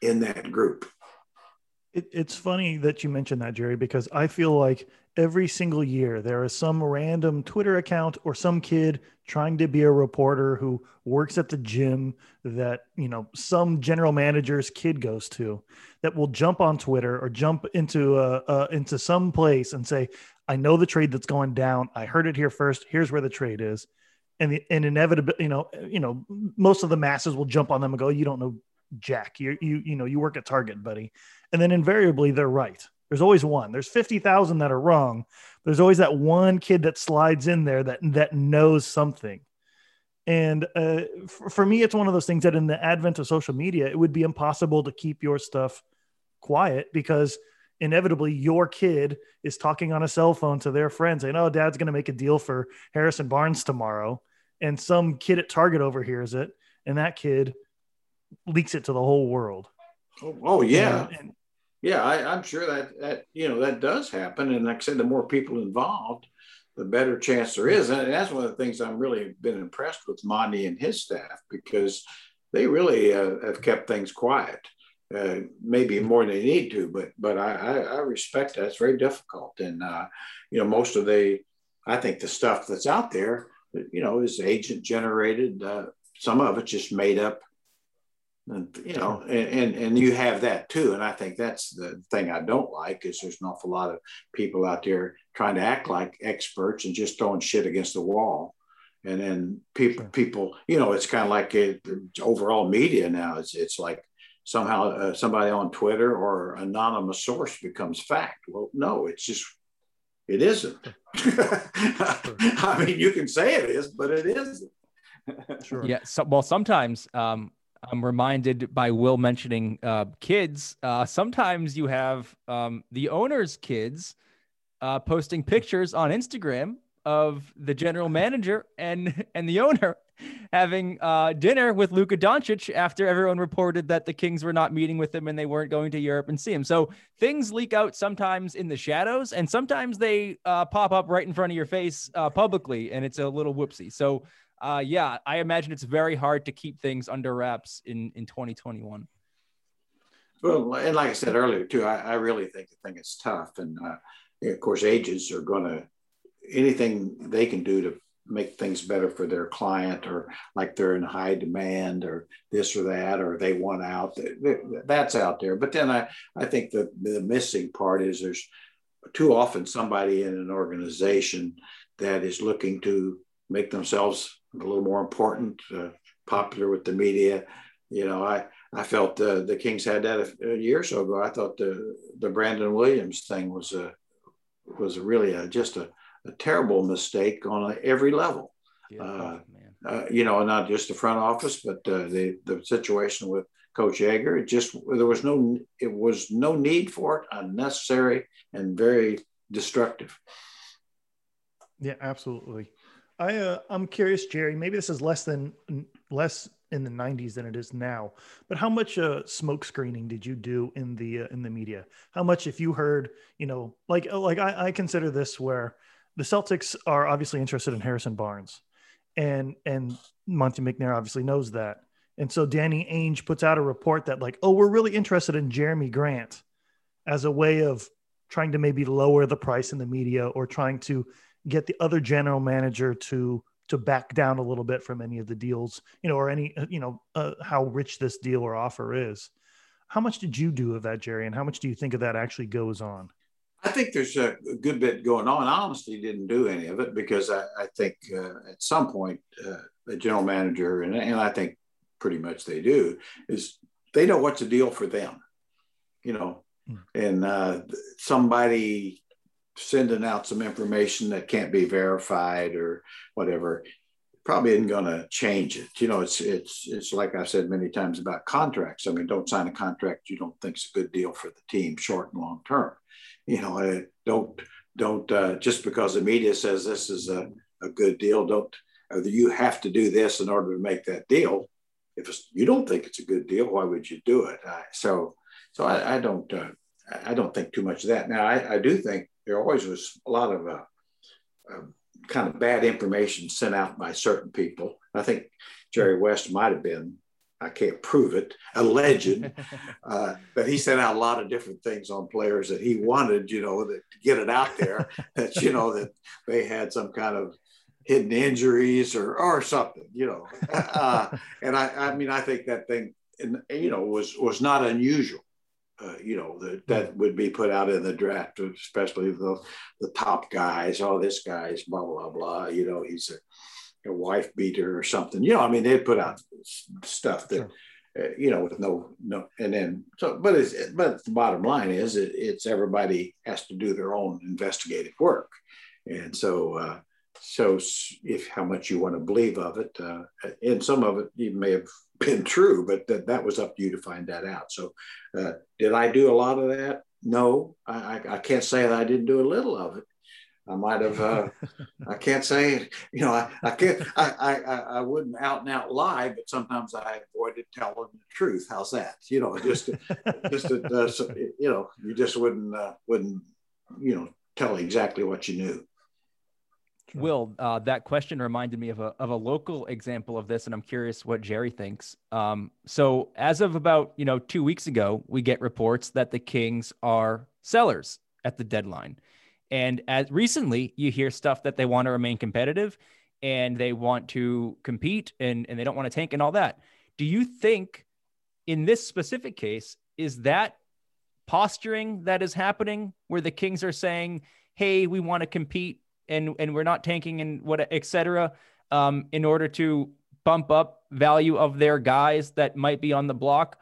in that group. It, it's funny that you mentioned that, Jerry, because I feel like every single year there is some random Twitter account or some kid trying to be a reporter who works at the gym that, you know, some general manager's kid goes to that will jump on Twitter or jump into a, uh, into some place and say, I know the trade that's going down. I heard it here first. Here's where the trade is. And the, and inevitably, you know, you know, most of the masses will jump on them and go, "You don't know Jack. You you you know, you work at Target, buddy." And then invariably, they're right. There's always one. There's fifty thousand that are wrong. There's always that one kid that slides in there that that knows something. And uh, for, for me, it's one of those things that in the advent of social media, it would be impossible to keep your stuff quiet because inevitably your kid is talking on a cell phone to their friends saying, Oh, dad's going to make a deal for Harrison Barnes tomorrow. And some kid at Target overhears it, and that kid leaks it to the whole world. Oh, oh yeah. And, and, yeah, I, am sure that, that, you know, that does happen. And like I said, the more people involved, the better chance there is. And that's one of the things I'm really been impressed with Monte and his staff because they really uh, have kept things quiet uh, maybe more than they need to, but but I, I, I respect that. It's very difficult, and uh, you know most of the I think the stuff that's out there, you know, is agent generated. Uh, some of it just made up, and you know, and, and and you have that too. And I think that's the thing I don't like is there's an awful lot of people out there trying to act like experts and just throwing shit against the wall and then people people you know it's kind of like it, overall media now it's it's like somehow uh, somebody on Twitter or anonymous source becomes fact. Well, no, it's just it isn't. *laughs* I mean, you can say it is, but it isn't. sure. Yeah. So, well, sometimes um, I'm reminded by Will mentioning uh, kids. Uh, sometimes you have um, the owner's kids uh, posting pictures on Instagram of the general manager and and the owner having uh, dinner with Luka Doncic after everyone reported that the Kings were not meeting with him and they weren't going to Europe and see him. So things leak out sometimes in the shadows, and sometimes they uh, pop up right in front of your face uh, publicly, and it's a little whoopsie. So uh, yeah, I imagine it's very hard to keep things under wraps in in 2021. Well, and like I said earlier too, I, I really think the thing is tough, and uh, of course, agents are going to anything they can do to make things better for their client or like they're in high demand or this or that or they want out that's out there but then i i think the the missing part is there's too often somebody in an organization that is looking to make themselves a little more important uh, popular with the media you know i i felt uh, the kings had that a, a, year or so ago i thought the the brandon williams thing was a was really a, just a a terrible mistake on every level. Yeah, uh, uh, you know, not just the front office, but uh, the the situation with Coach Joerger. It just there was no it was no need for it, unnecessary and very destructive. Yeah, absolutely. I uh, I'm curious, Jerry. Maybe this is less than less in the 90s than it is now. But how much uh, smoke screening did you do in the uh, in the media? How much, if you heard, you know, like like I, I consider this where the Celtics are obviously interested in Harrison Barnes, and and Monte McNair obviously knows that. And so Danny Ainge puts out a report that like, oh, we're really interested in Jerami Grant as a way of trying to maybe lower the price in the media or trying to get the other general manager to to back down a little bit from any of the deals, you know, or any, you know, uh, how rich this deal or offer is. How much did you do of that, Jerry? And how much do you think of that actually goes on? I think there's a good bit going on. I honestly didn't do any of it because I, I think uh, at some point uh, the general manager, and, and I think pretty much they do, is they know what's a deal for them, you know, mm. and uh, somebody sending out some information that can't be verified or whatever probably isn't going to change it. You know, it's it's it's like I've said many times about contracts. I mean, don't sign a contract you don't think is a good deal for the team, short and long term you know, don't don't uh, just because the media says this is a, a good deal, don't you have to do this in order to make that deal. if you don't think it's a good deal, why would you do it? I, so, so I, I don't, uh, I don't think too much of that. Now, I, I do think there always was a lot of uh, uh, kind of bad information sent out by certain people. I think Jerry West might have been, I can't prove it, alleged *laughs* uh, that he sent out a lot of different things on players that he wanted, you know, that, to get it out there that, you know, that they had some kind of hidden injuries or, or something, you know. *laughs* Uh, and I, I mean, I think that thing, you know, was, was not unusual uh, you know, that that would be put out in the draft, especially the the top guys. Oh, this guy's blah blah blah. You know, he's a, a wife beater or something. You know, I mean, they put out stuff that. Sure. Uh, you know, with no, no, and then so, but it's, but the bottom line is, it, it's everybody has to do their own investigative work, and so, uh, so if how much you want to believe of it, uh, and some of it you may have *laughs* been true, but that, that was up to you to find that out. So, uh, did I do a lot of that? No, I, I, can't say that I didn't do a little of it. I might have. Uh, *laughs* I can't say. You know, I, I can't. I, I I wouldn't out and out lie, but sometimes I avoided telling the truth. How's that? You know, just *laughs* just uh, you know, you just wouldn't uh, wouldn't you know tell exactly what you knew. Will, uh, that question reminded me of a, of a local example of this, and I'm curious what Jerry thinks. Um, so, as of about you know two weeks ago, we get reports that the Kings are sellers at the deadline, and as recently you hear stuff that they want to remain competitive, and they want to compete, and and they don't want to tank and all that. Do you think, in this specific case, is that posturing that is happening, where the Kings are saying, "Hey, we want to compete." And and we're not tanking and what etc. Um, in order to bump up value of their guys that might be on the block,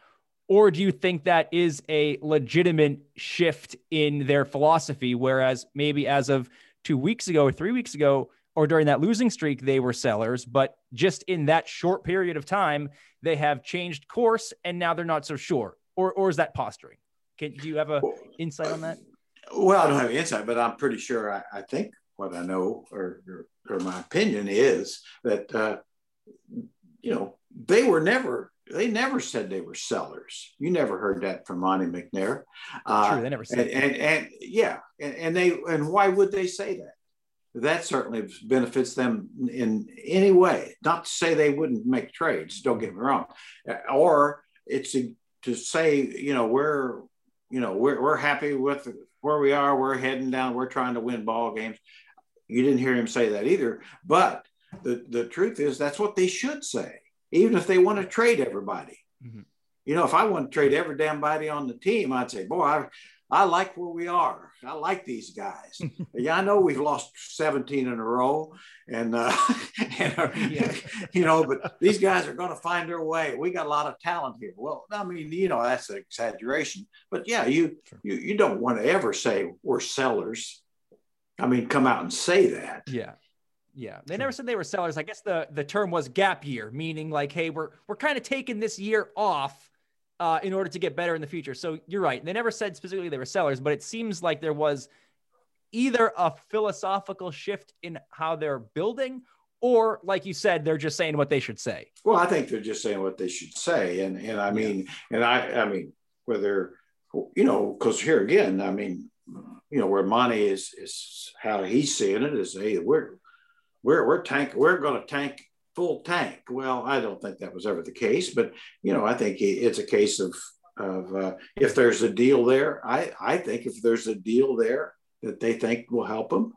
or do you think that is a legitimate shift in their philosophy? Whereas maybe as of two weeks ago or three weeks ago, or during that losing streak, they were sellers, but just in that short period of time, they have changed course and now they're not so sure. Or or is that posturing? Can do you have a insight on that? Well, I don't have insight, but I'm pretty sure. I, I think what I know or, or, or my opinion is that, uh, you know, they were never, they never said they were sellers. You never heard that from Monte McNair. Uh, True, they never said and, and, and, yeah, and, and they, and why would they say that? That certainly benefits them in any way. Not to say they wouldn't make trades, don't get me wrong. Or it's to, to say, you know, we're, you know, we're, we're happy with where we are. We're heading down. We're trying to win ball games. You didn't hear him say that either. But the, the truth is, that's what they should say, even if they want to trade everybody. Mm-hmm. You know, if I want to trade every damn body on the team, I'd say, boy, I, I like where we are. I like these guys. *laughs* yeah, I know we've lost 17 in a row, and, uh, *laughs* and uh, yeah. *laughs* you know, but these guys are going to find their way. We got a lot of talent here. Well, I mean, you know, that's an exaggeration, but yeah, you sure. you, you don't want to ever say we're sellers. I mean, come out and say that. Yeah. Yeah. They never said they were sellers. I guess the the term was gap year, meaning like, hey, we're we're kind of taking this year off uh, in order to get better in the future. So you're right. They never said specifically they were sellers, but it seems like there was either a philosophical shift in how they're building or like you said they're just saying what they should say well i think they're just saying what they should say and and i mean yeah. and i i mean whether you know because here again i mean you know where money is is how he's seeing it is hey we're we're we're tank we're going to tank full tank. Well i don't think that was ever the case but you know i think it's a case of of uh, if there's a deal there i i think if there's a deal there that they think will help them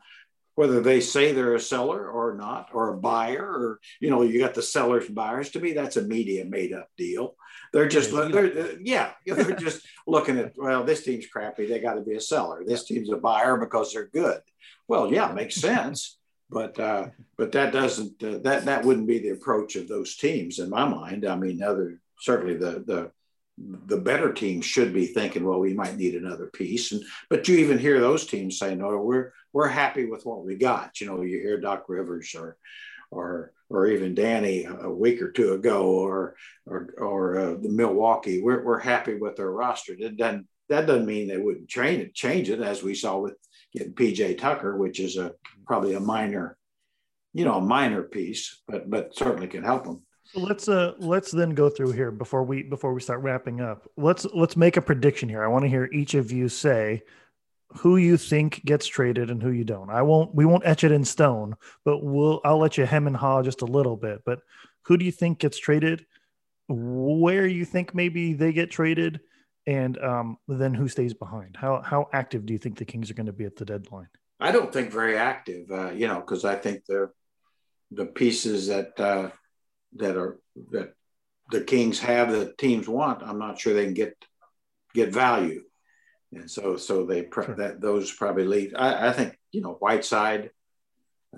whether they say they're a seller or not or a buyer or you know you got the sellers and buyers to me that's a media made up deal. They're just they're, yeah *laughs* they're just looking at well this team's crappy they got to be a seller. This team's a buyer because they're good. Well yeah makes sense but uh, but that doesn't uh, that that wouldn't be the approach of those teams in my mind i mean other certainly the the the better teams should be thinking, well, we might need another piece. And but you even hear those teams say, no, we're we're happy with what we got. You know, you hear Doc Rivers or or or even Danny a week or two ago, or or or uh, the Milwaukee. We're we're happy with their roster. That doesn't that doesn't mean they wouldn't change it, change it as we saw with PJ Tucker, which is a probably a minor, you know, a minor piece, but but certainly can help them. So let's uh let's then go through here before we before we start wrapping up. Let's let's make a prediction here. I want to hear each of you say who you think gets traded and who you don't. I won't we won't etch it in stone, but we'll I'll let you hem and haw just a little bit. But who do you think gets traded? Where you think maybe they get traded, and um, then who stays behind? How how active do you think the Kings are going to be at the deadline? I don't think very active, uh, you know, because I think the the pieces that uh, that are that the Kings have that teams want, I'm not sure they can get get value, and so so they sure. that those probably leave. I, I, think you know Whiteside,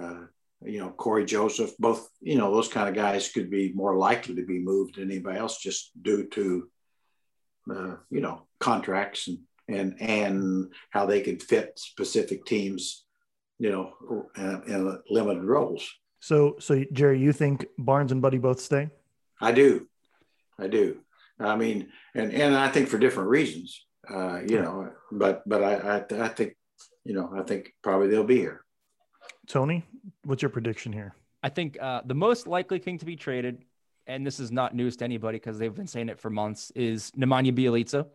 uh, you know Corey Joseph, both you know those kind of guys could be more likely to be moved than anybody else just due to uh, you know contracts and and and how they could fit specific teams, you know, in, in limited roles. So, so Jerry, you think Barnes and Buddy both stay? I do, I do. I mean, and and I think for different reasons, uh, you know. But but I, I I think, you know, I think probably they'll be here. Tony, what's your prediction here? I think uh, the most likely thing to be traded, and this is not news to anybody because they've been saying it for months, is Nemanja Bjelica.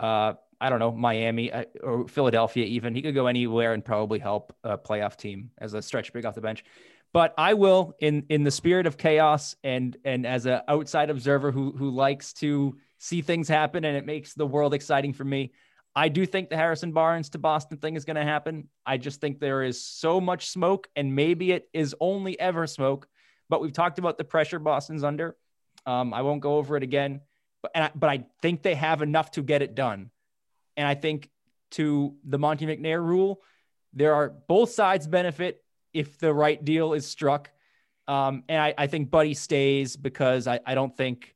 Uh, I don't know, Miami uh, or Philadelphia, even. He could go anywhere and probably help a playoff team as a stretch big off the bench. But I will, in in the spirit of chaos and and as an outside observer who who likes to see things happen and it makes the world exciting for me. I do think the Harrison Barnes to Boston thing is going to happen. I just think there is so much smoke, and maybe it is only ever smoke. But we've talked about the pressure Boston's under. Um, I won't go over it again, but I, but I think they have enough to get it done. And I think to the Monte McNair rule, there are both sides benefit if the right deal is struck. Um, and I, I, think Buddy stays because I, I don't think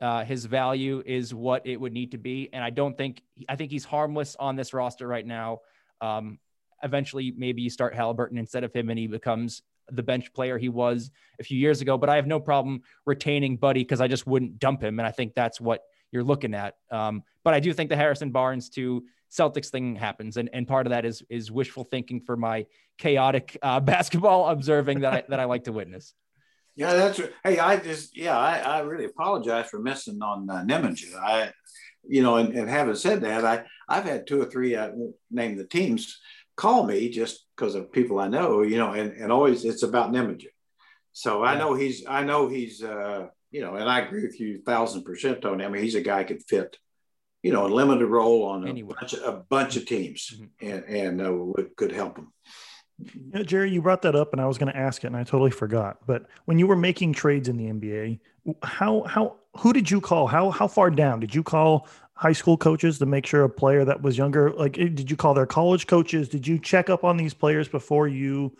uh, his value is what it would need to be. And I don't think, I think he's harmless on this roster right now. Um, eventually, maybe you start Haliburton instead of him and he becomes the bench player he was a few years ago. But I have no problem retaining Buddy because I just wouldn't dump him. And I think that's what you're looking at. Um, but I do think the Harrison Barnes to Celtics thing happens, and and part of that is is wishful thinking for my chaotic uh, *laughs* basketball observing that I, that I like to witness. Yeah, that's hey. I just yeah, I, I really apologize for missing on uh. I, you know, and, and having said that, I I've had two or three I won't name the teams call me just because of people I know, you know, and and always it's about Nemanja. So I know he's I know he's uh, you know, and I agree with you thousand percent, Tony. I mean, he's a guy could fit, you know, a limited role on a, bunch of, a bunch of teams, mm-hmm. and and uh, would, could help him. Yeah, Jerry, you brought that up, and I was going to ask it, and I totally forgot. But when you were making trades in the NBA, how how who did you call? How how far down did you call high school coaches to make sure a player that was younger? Like, eh, did you call their college coaches? Did you check up on these players before you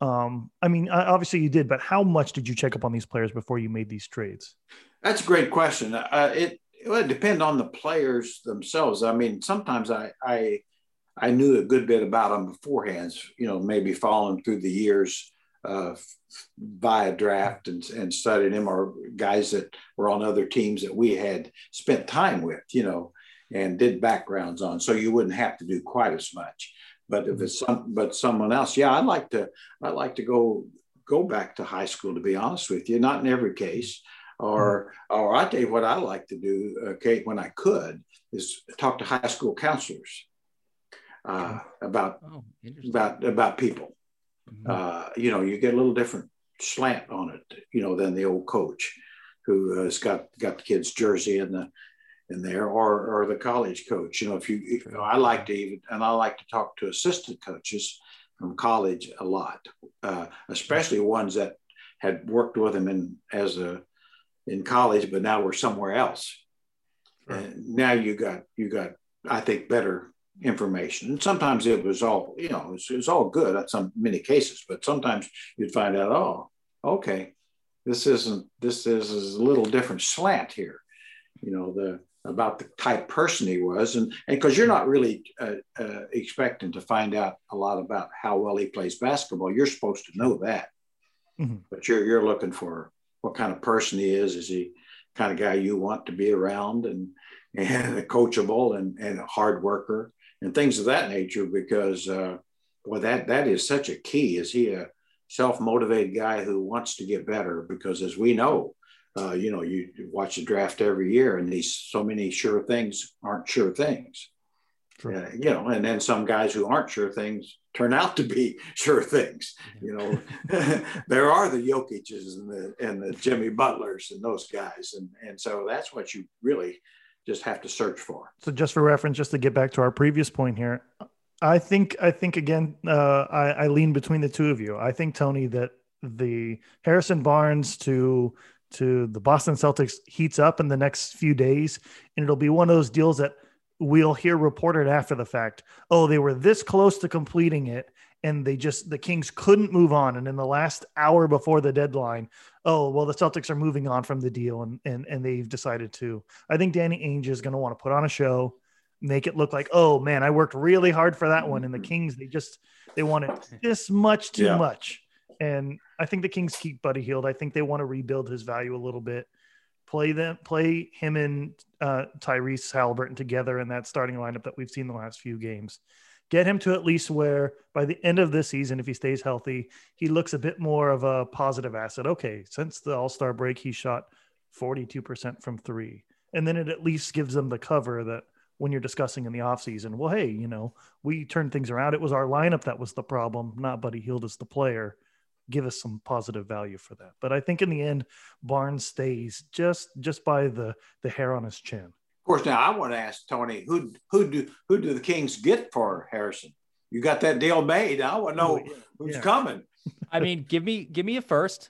um, I mean, obviously you did, but how much did you check up on these players before you made these trades? That's a great question. Uh, it, it would depend on the players themselves. I mean, sometimes I, I, I knew a good bit about them beforehand, you know, maybe following through the years uh, via draft and, and studying them or guys that were on other teams that we had spent time with, you know, and did backgrounds on. So you wouldn't have to do quite as much. But if it's some, but someone else, yeah, I'd like to, I'd like to go go back to high school. To be honest with you, not in every case. Or, or I tell you what I like to do, okay, when I could, is talk to high school counselors uh, about oh, about about people. Mm-hmm. Uh, you know, you get a little different slant on it, you know, than the old coach who has got got the kid's jersey in the in there or or the college coach. You know if you, you know, i like to even and i like to talk to assistant coaches from college a lot uh, especially ones that had worked with him in as a in college but now we're somewhere else. And now you got you got i think better information. And sometimes it was all you know it was, it was all good at some many cases but sometimes you'd find out oh okay this isn't this is a little different slant here you know the about the type person he was, and and because you're not really uh, uh, expecting to find out a lot about how well he plays basketball, you're supposed to know that, mm-hmm. but you're you're looking for what kind of person he is. Is he kind of guy you want to be around, and *laughs* and coachable and and a hard worker and things of that nature? Because uh, well, that that is such a key. Is he a self motivated guy who wants to get better? Because as we know, uh, you know, you watch the draft every year, and these so many sure things aren't sure things. Uh, you know, and then some guys who aren't sure things turn out to be *laughs* sure things. You know, *laughs* there are the Jokic's and the and the Jimmy Butlers and those guys, and and so that's what you really just have to search for. So, just for reference, just to get back to our previous point here, I think I think again, uh, I, I lean between the two of you. I think Tony that the Harrison Barnes to to the Boston Celtics heats up in the next few days, and it'll be one of those deals that we'll hear reported after the fact. Oh, they were this close to completing it, and they just the Kings couldn't move on. And in the last hour before the deadline, oh well, the Celtics are moving on from the deal, and and and they've decided to. I think Danny Ainge is going to want to put on a show, make it look like, oh man, I worked really hard for that one. And the Kings, they just they wanted *laughs* this much too yeah. much. And I think the Kings keep Buddy Hield. I think they want to rebuild his value a little bit. Play them, play him and uh, Tyrese Haliburton together in that starting lineup that we've seen the last few games. Get him to at least where by the end of this season, if he stays healthy, he looks a bit more of a positive asset. Okay, since the All Star break, he shot 42% from three. And then it at least gives them the cover that when you're discussing in the offseason, well, hey, you know, we turned things around. It was our lineup that was the problem, not Buddy Hield as the player give us some positive value for that. But I think in the end, Barnes stays just just by the the hair on his chin. Of course, now I want to ask Tony, who who do who do the Kings get for Harrison? You got that deal made. I want to know oh, who's yeah. coming. *laughs* I mean, give me give me a first,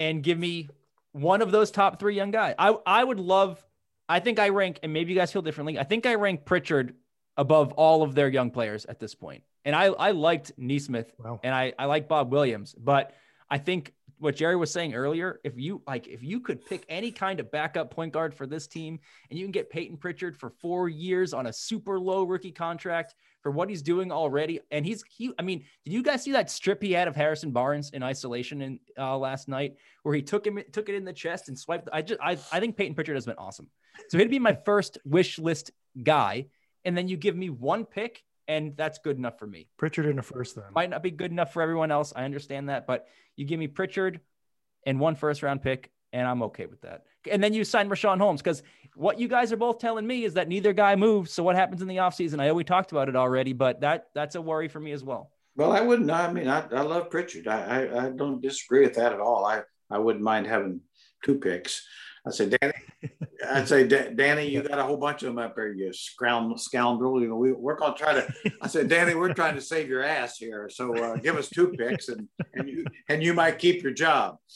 and give me one of those top three young guys. I I would love. I think I rank, and maybe you guys feel differently. I think I rank Pritchard above all of their young players at this point. And I, I liked Nesmith wow. and I, I like Bob Williams, but I think what Jerry was saying earlier, if you like, if you could pick any kind of backup point guard for this team and you can get Peyton Pritchard for four years on a super low rookie contract for what he's doing already. And he's, he, I mean, did you guys see that strip he had of Harrison Barnes in isolation in uh, last night where he took him, took it in the chest and swiped? I just, I, I think Peyton Pritchard has been awesome. So he'd be my first wish list guy and then you give me one pick, and that's good enough for me. Pritchard in a first, then might not be good enough for everyone else. I understand that, but you give me Pritchard and one first round pick, and I'm okay with that. And then you sign Richaun Holmes because what you guys are both telling me is that neither guy moves. So what happens in the offseason? I know we talked about it already, but that that's a worry for me as well. Well, I wouldn't. I mean, I, I love Pritchard. I, I, I don't disagree with that at all. I I wouldn't mind having two picks. I said, Danny, I'd say, Danny, you got a whole bunch of them up there, you scoundrel. You know, we, we're going to try to. *laughs* I said, Danny, we're trying to save your ass here. So uh, give us two picks, and and you and you might keep your job. *laughs*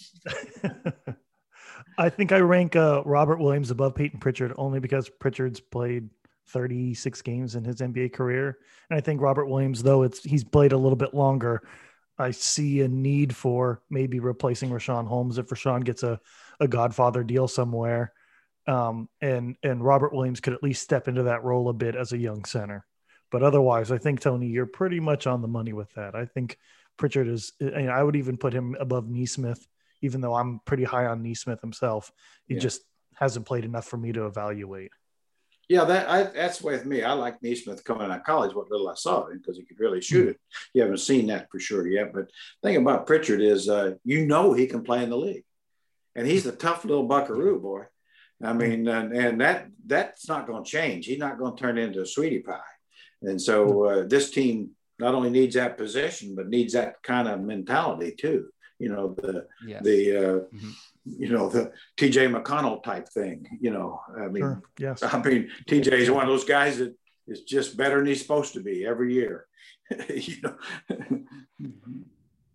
I think I rank uh, Robert Williams above Peyton Pritchard only because Pritchard's played 36 games in his NBA career, and I think Robert Williams, though it's he's played a little bit longer. I see a need for maybe replacing Richaun Holmes if Richaun gets a, a Godfather deal somewhere um, and and Robert Williams could at least step into that role a bit as a young center. But otherwise, I think Tony, you're pretty much on the money with that. I think Pritchard is. I would even put him above Nesmith, even though I'm pretty high on Nesmith himself. He yeah. just hasn't played enough for me to evaluate. Yeah, that I, that's with me. I like Nesmith coming out of college. What little I saw of him because he could really shoot mm-hmm. it. You haven't seen that for sure yet. But the thing about Pritchard is, uh, you know, he can play in the league, and he's a tough little buckaroo boy. I mean, and, and that that's not going to change. He's not going to turn into a sweetie pie. And so uh, this team not only needs that position, but needs that kind of mentality too. You know, the yes. the uh, mm-hmm. you know the T.J. McConnell type thing. You know, I mean, sure. yes. I mean, T.J. is one of those guys that is just better than he's supposed to be every year. *laughs* you know.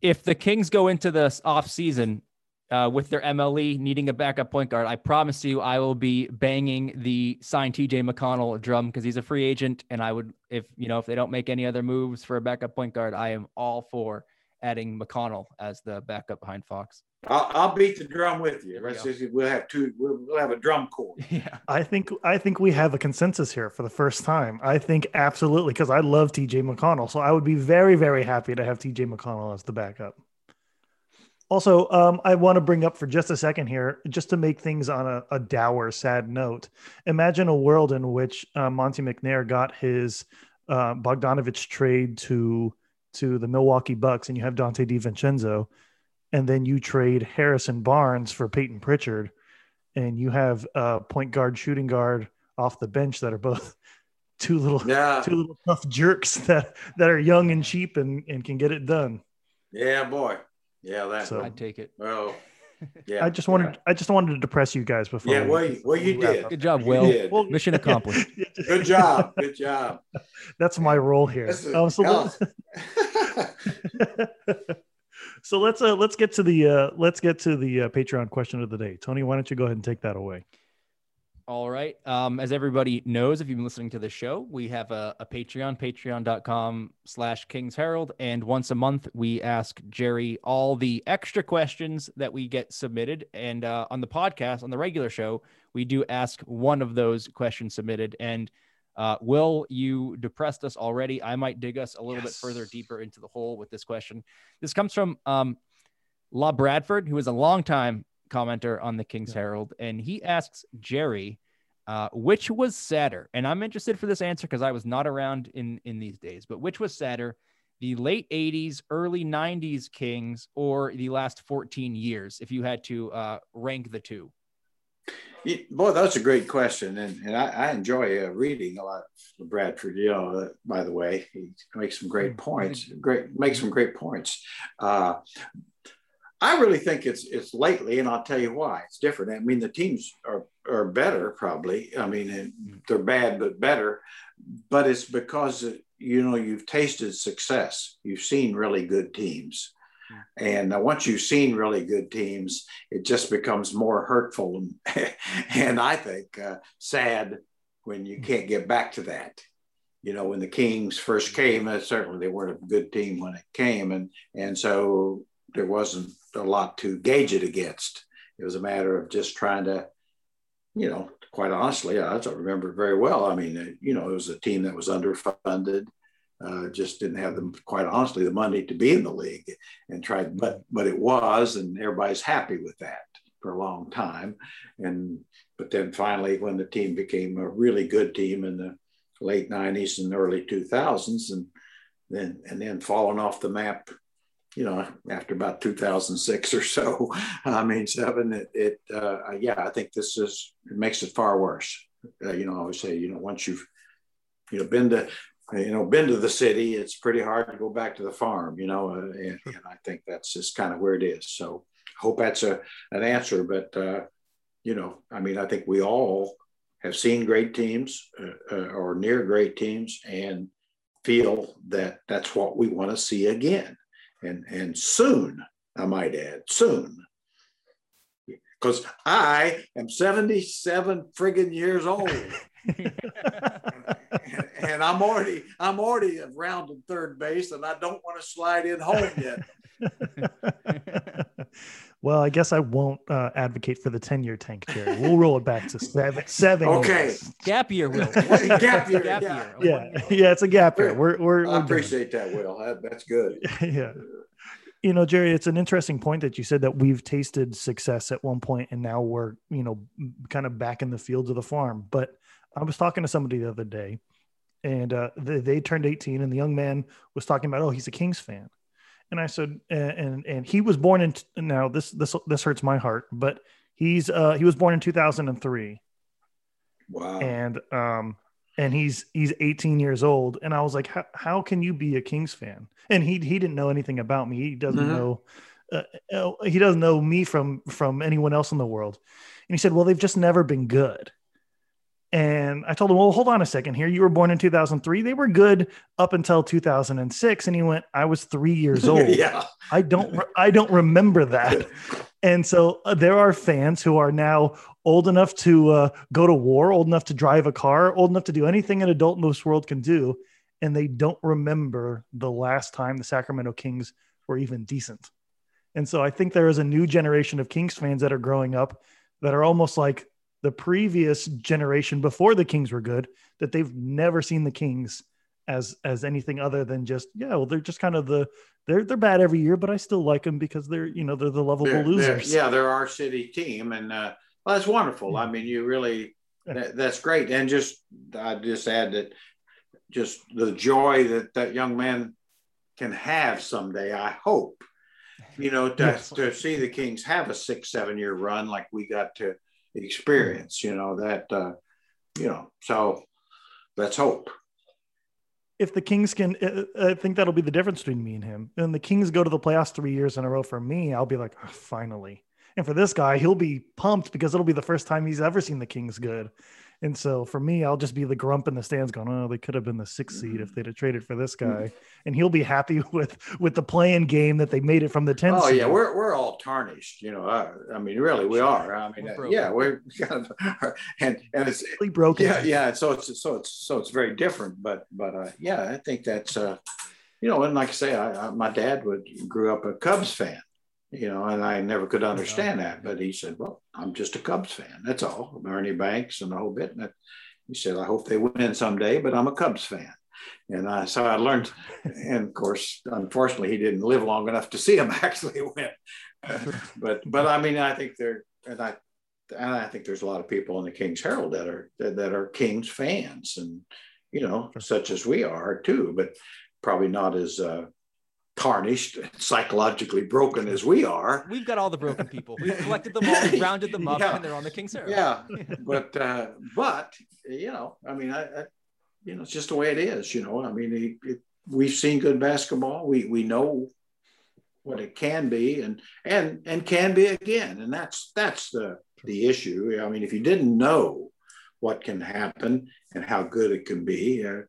if the Kings go into this off season uh, with their MLE needing a backup point guard, I promise you, I will be banging the signed TJ McConnell drum because he's a free agent, and I would, if you know, if they don't make any other moves for a backup point guard, I am all for adding McConnell as the backup behind Fox. I'll, I'll beat the drum with you. you we'll have two. We'll, we'll have a drum corps. *laughs* Yeah, I think I think we have a consensus here for the first time. I think absolutely because I love TJ McConnell, so I would be very very happy to have TJ McConnell as the backup. Also, um, I want to bring up for just a second here, just to make things on a, a dour, sad note. Imagine a world in which uh, Monte McNair got his uh, Bogdanovic trade to to the Milwaukee Bucks, and you have Donte DiVincenzo, and then you trade Harrison Barnes for Peyton Pritchard. and you have uh, point guard, shooting guard off the bench that are both *laughs* two little Yeah. two little tough jerks that that are young and cheap and and can get it done. Yeah, boy. Yeah, that. So- I'd take it. well, *laughs* yeah. I just wanted I just wanted to depress you guys before. Yeah, well, you- well, you we did. up. Good job, You Will. did. Well, Mission *laughs* accomplished. *laughs* Good job. Good job. That's my role here. Um, so, let's, so let's uh, let's get to the uh, let's get to the uh, Patreon question of the day. Tony, why don't you go ahead and take that away? All right. Um, as everybody knows, if you've been listening to the show, we have a, a Patreon, patreon.com slash Kings Herald. And once a month, we ask Jerry all the extra questions that we get submitted. And uh, on the podcast, on the regular show, we do ask one of those questions submitted. And uh, Will, you depressed us already. I might dig us a little bit further deeper into the hole with this question. This comes from um, La Bradford, who is a longtime commenter on the King's Yeah. Herald, and he asks Jerry, uh, which was sadder? And I'm interested for this answer because I was not around in in these days. But which was sadder, the late '80s, early '90s Kings, or the last 14 years? If you had to uh, rank the two. You- Boy, that's a great question, and, and I, I enjoy uh, reading a lot of Bradford. You know, uh, by the way, he makes some great points. Great, makes some great points. I really think it's it's lately, and I'll tell you why. It's different. I mean, the teams are are better, probably. I mean, they're bad but better, but it's because uh, you know you've tasted success. You've seen really good teams. And uh, once you've seen really good teams, it just becomes more hurtful and, *laughs* and I think uh, sad when you can't get back to that. You know, when the Kings first came, uh, certainly they weren't a good team when it came, and and so there wasn't a lot to gauge it against. It was a matter of just trying to, you know, quite honestly, I don't remember very well. I mean, you know, it was a team that was underfunded, uh, just didn't have them, quite honestly, the money to be in the league, and tried, but but it was, and everybody's happy with that for a long time, and but then finally, when the team became a really good team in the late '90s and early 2000s, and then and then falling off the map you know, after about 2006 or so, *laughs* I mean, seven, it, it uh, yeah, I think this is, it makes it far worse. Uh, you know, I always say, you know, once you've, you know, been to, you know, been to the city, it's pretty hard to go back to the farm, you know, uh, and, and I think that's just kind of where it is. So hope that's a, an answer, but, uh, you know, I mean, I think we all have seen great teams uh, uh, or near great teams and feel that that's what we want to see again and and soon i might add soon. Because i am 77 friggin years old. And, *laughs* and i'm already i'm already around in third base and i don't want to slide in home yet *laughs* well, I guess I won't uh, advocate for the 10 year tank, Jerry. We'll roll it back to seven. *laughs* seven Okay. years. Gap year, Will. Gap year, Gap A Yeah. one-year. Yeah. It's a gap year. We're, we're, i we're done. appreciate that will that's good *laughs* yeah. You know, Jerry, it's an interesting point that you said that we've tasted success at one point and now we're, you know, kind of back in the fields of the farm. But I was talking to somebody the other day and uh, they, they turned 18 and the young man was talking about, oh, he's a Kings fan. And I said, and, and, and he was born in, now this, this, this hurts my heart, but he's, uh, he was born in 2003 wow. And um and he's he's 18 years old. And i was like how, how can you be a kings fan? And he he didn't know anything about me. He doesn't Mhm. know uh, uh, he doesn't know me from from anyone else in the world. And he said well they've just never been good and i told him well hold on a second here. You were born in 2003 they were good up until 2006 and he went i was three years *laughs* old. Yeah I don't re- I don't remember that. *laughs* And so uh, there are fans who are now old enough to uh, go to war, old enough to drive a car, old enough to do anything an adult in this world can do, and they don't remember the last time the Sacramento Kings were even decent. And so I think there is a new generation of Kings fans that are growing up that are almost like the previous generation before the Kings were good, that they've never seen the Kings as as anything other than just yeah, well they're just kind of the they're they're bad every year, but I still like them because they're you know they're the lovable They're- they're- losers. yeah, they're our city team, and uh, well, that's wonderful. I mean, you really that, that's great. And just I just add that just the joy that that young man can have someday. I hope, you know, to, Yes. to see the Kings have a six seven year run like we got to experience. You know that uh, you know. So let's hope. If the Kings can, uh, uh, I think that'll be the difference between me and him. And the Kings go to the playoffs three years in a row. For me, I'll be like, oh, finally. And for this guy, he'll be pumped because it'll be the first time he's ever seen the Kings good. And so for me, I'll just be the grump in the stands going, oh, they could have been the sixth seed if they'd have traded for this Mm-hmm. guy. And he'll be happy *laughs* with with the playing game that they made it from the 10th Oh seed. yeah, we're we're all tarnished, you know. Uh, I mean, really, we are. I mean, We're uh, yeah, we're *laughs* kind of, and and it's Really broken. yeah, yeah. So it's so it's so it's very different, but but uh, yeah, I think that's uh, you know, and like I say, I, I, my dad would grew up a Cubs fan, you know, and I never could understand that, but he said, well, I'm just a Cubs fan. That's all. Ernie Banks and the whole bit. And he said, I hope they win someday, but I'm a Cubs fan. And I, so I learned, and of course, unfortunately, he didn't live long enough to see him *laughs* actually win. *laughs* but but I mean, I think they're, and I and I think there's a lot of people in the King's Herald that are that, that are Kings fans, and you know, such as we are too, but probably not as uh, tarnished, psychologically broken as we are. We've got all the broken people. We've *laughs* collected them all, we've rounded them up, Yeah. and they're on the King's Herald. Yeah, *laughs* but uh, but you know, I mean, I, I you know, it's just the way it is. You know, I mean, it, it, we've seen good basketball. We we know what it can be, and and and can be again, and that's that's the the issue. I mean, if you didn't know what can happen and how good it can be, uh,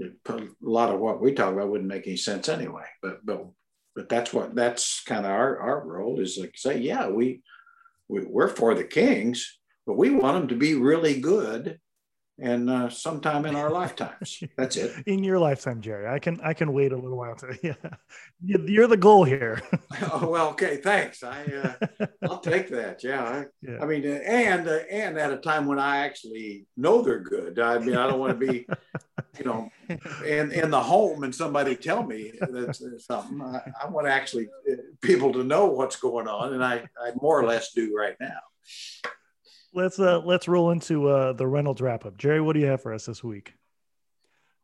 a lot of what we talk about wouldn't make any sense anyway. But but but that's what that's kind of our our role is like say, yeah, we, we we're for the Kings, but we want them to be really good, and uh, sometime in our lifetimes. *laughs* That's it. In your lifetime, Jerry. I can I can wait a little while to *laughs* yeah. You- You're the goal here. *laughs* oh well, okay, thanks. I uh, I'll take that. Yeah, I, Yeah. I mean, uh, and uh, and at a time when I actually know they're good. I mean, I don't want to be, you know, in in the home and somebody tell me that's that's something. I, I want actually uh, people to know what's going on, and I I more or less do right now. Let's uh let's roll into uh the Reynolds wrap up. Jerry, what do you have for us this week?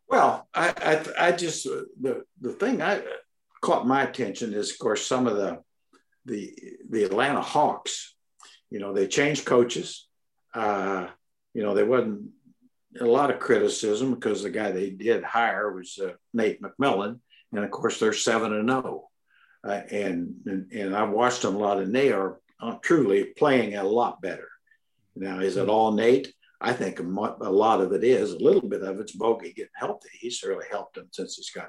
Well, I I, I just uh, the the thing I caught my attention is, of course, some of the the the Atlanta Hawks. You know, they changed coaches. Uh, you know, there wasn't a lot of criticism because the guy they did hire was uh, Nate McMillan, and of course they're seven and zero. Uh, and, and and I watched them a lot, and they are uh, truly playing a lot better. Now, is it all Nate? I think a, lot of it is. A little bit of it's Bogey getting healthy. He's really helped him since he's got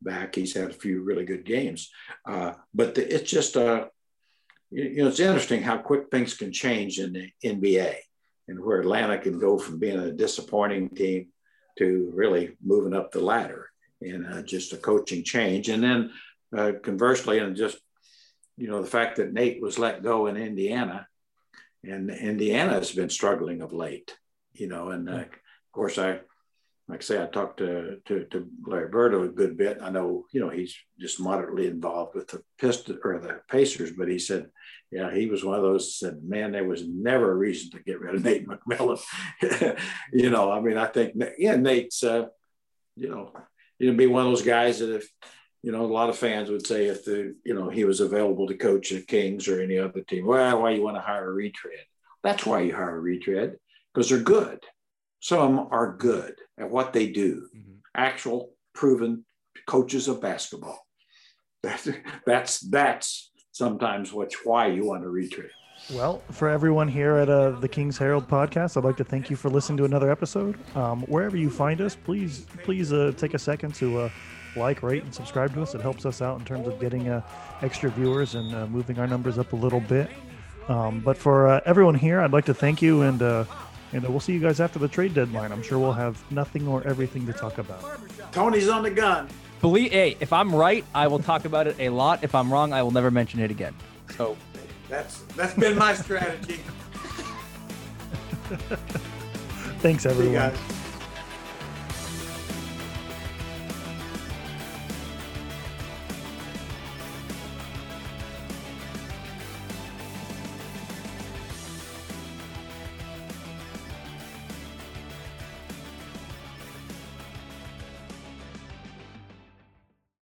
back. He's had a few really good games, uh, but the, it's just uh, you, you know it's interesting how quick things can change in the NBA and where Atlanta can go from being a disappointing team to really moving up the ladder in uh, just a coaching change. And then uh, conversely, and just you know the fact that Nate was let go in Indiana, and Indiana has been struggling of late. You know, and uh, of course I. Like I say, I talked to, to, to Larry Birdo a good bit. I know, you know, he's just moderately involved with the Pistons or the Pacers, but he said, yeah, he was one of those that said, man, there was never a reason to get rid of *laughs* Nate McMillan. *laughs* you know, I mean, I think, yeah, Nate's, uh, you know, he'd be one of those guys that if, you know, a lot of fans would say if the, you know, he was available to coach the Kings or any other team, well, why you want to hire a retread? That's why you hire a retread because they're good. Some are good at what they do, Mhm. actual proven coaches of basketball. *laughs* That's that's that's sometimes what's why you want to retread. Well, for everyone here at uh, the King's Herald podcast, I'd like to thank you for listening to another episode. Um, wherever you find us, please please uh, take a second to uh, like, rate, and subscribe to us. It helps us out in terms of getting uh, extra viewers and uh, moving our numbers up a little bit. Um, but for uh, everyone here, I'd like to thank you, and uh, and we'll see you guys after the trade deadline. I'm sure we'll have nothing or everything to talk about. Tony's on the gun. Believe, hey, if I'm right, I will talk about it a lot. If I'm wrong, I will never mention it again. So That's that's been my strategy. *laughs* Thanks, See you everyone. guys.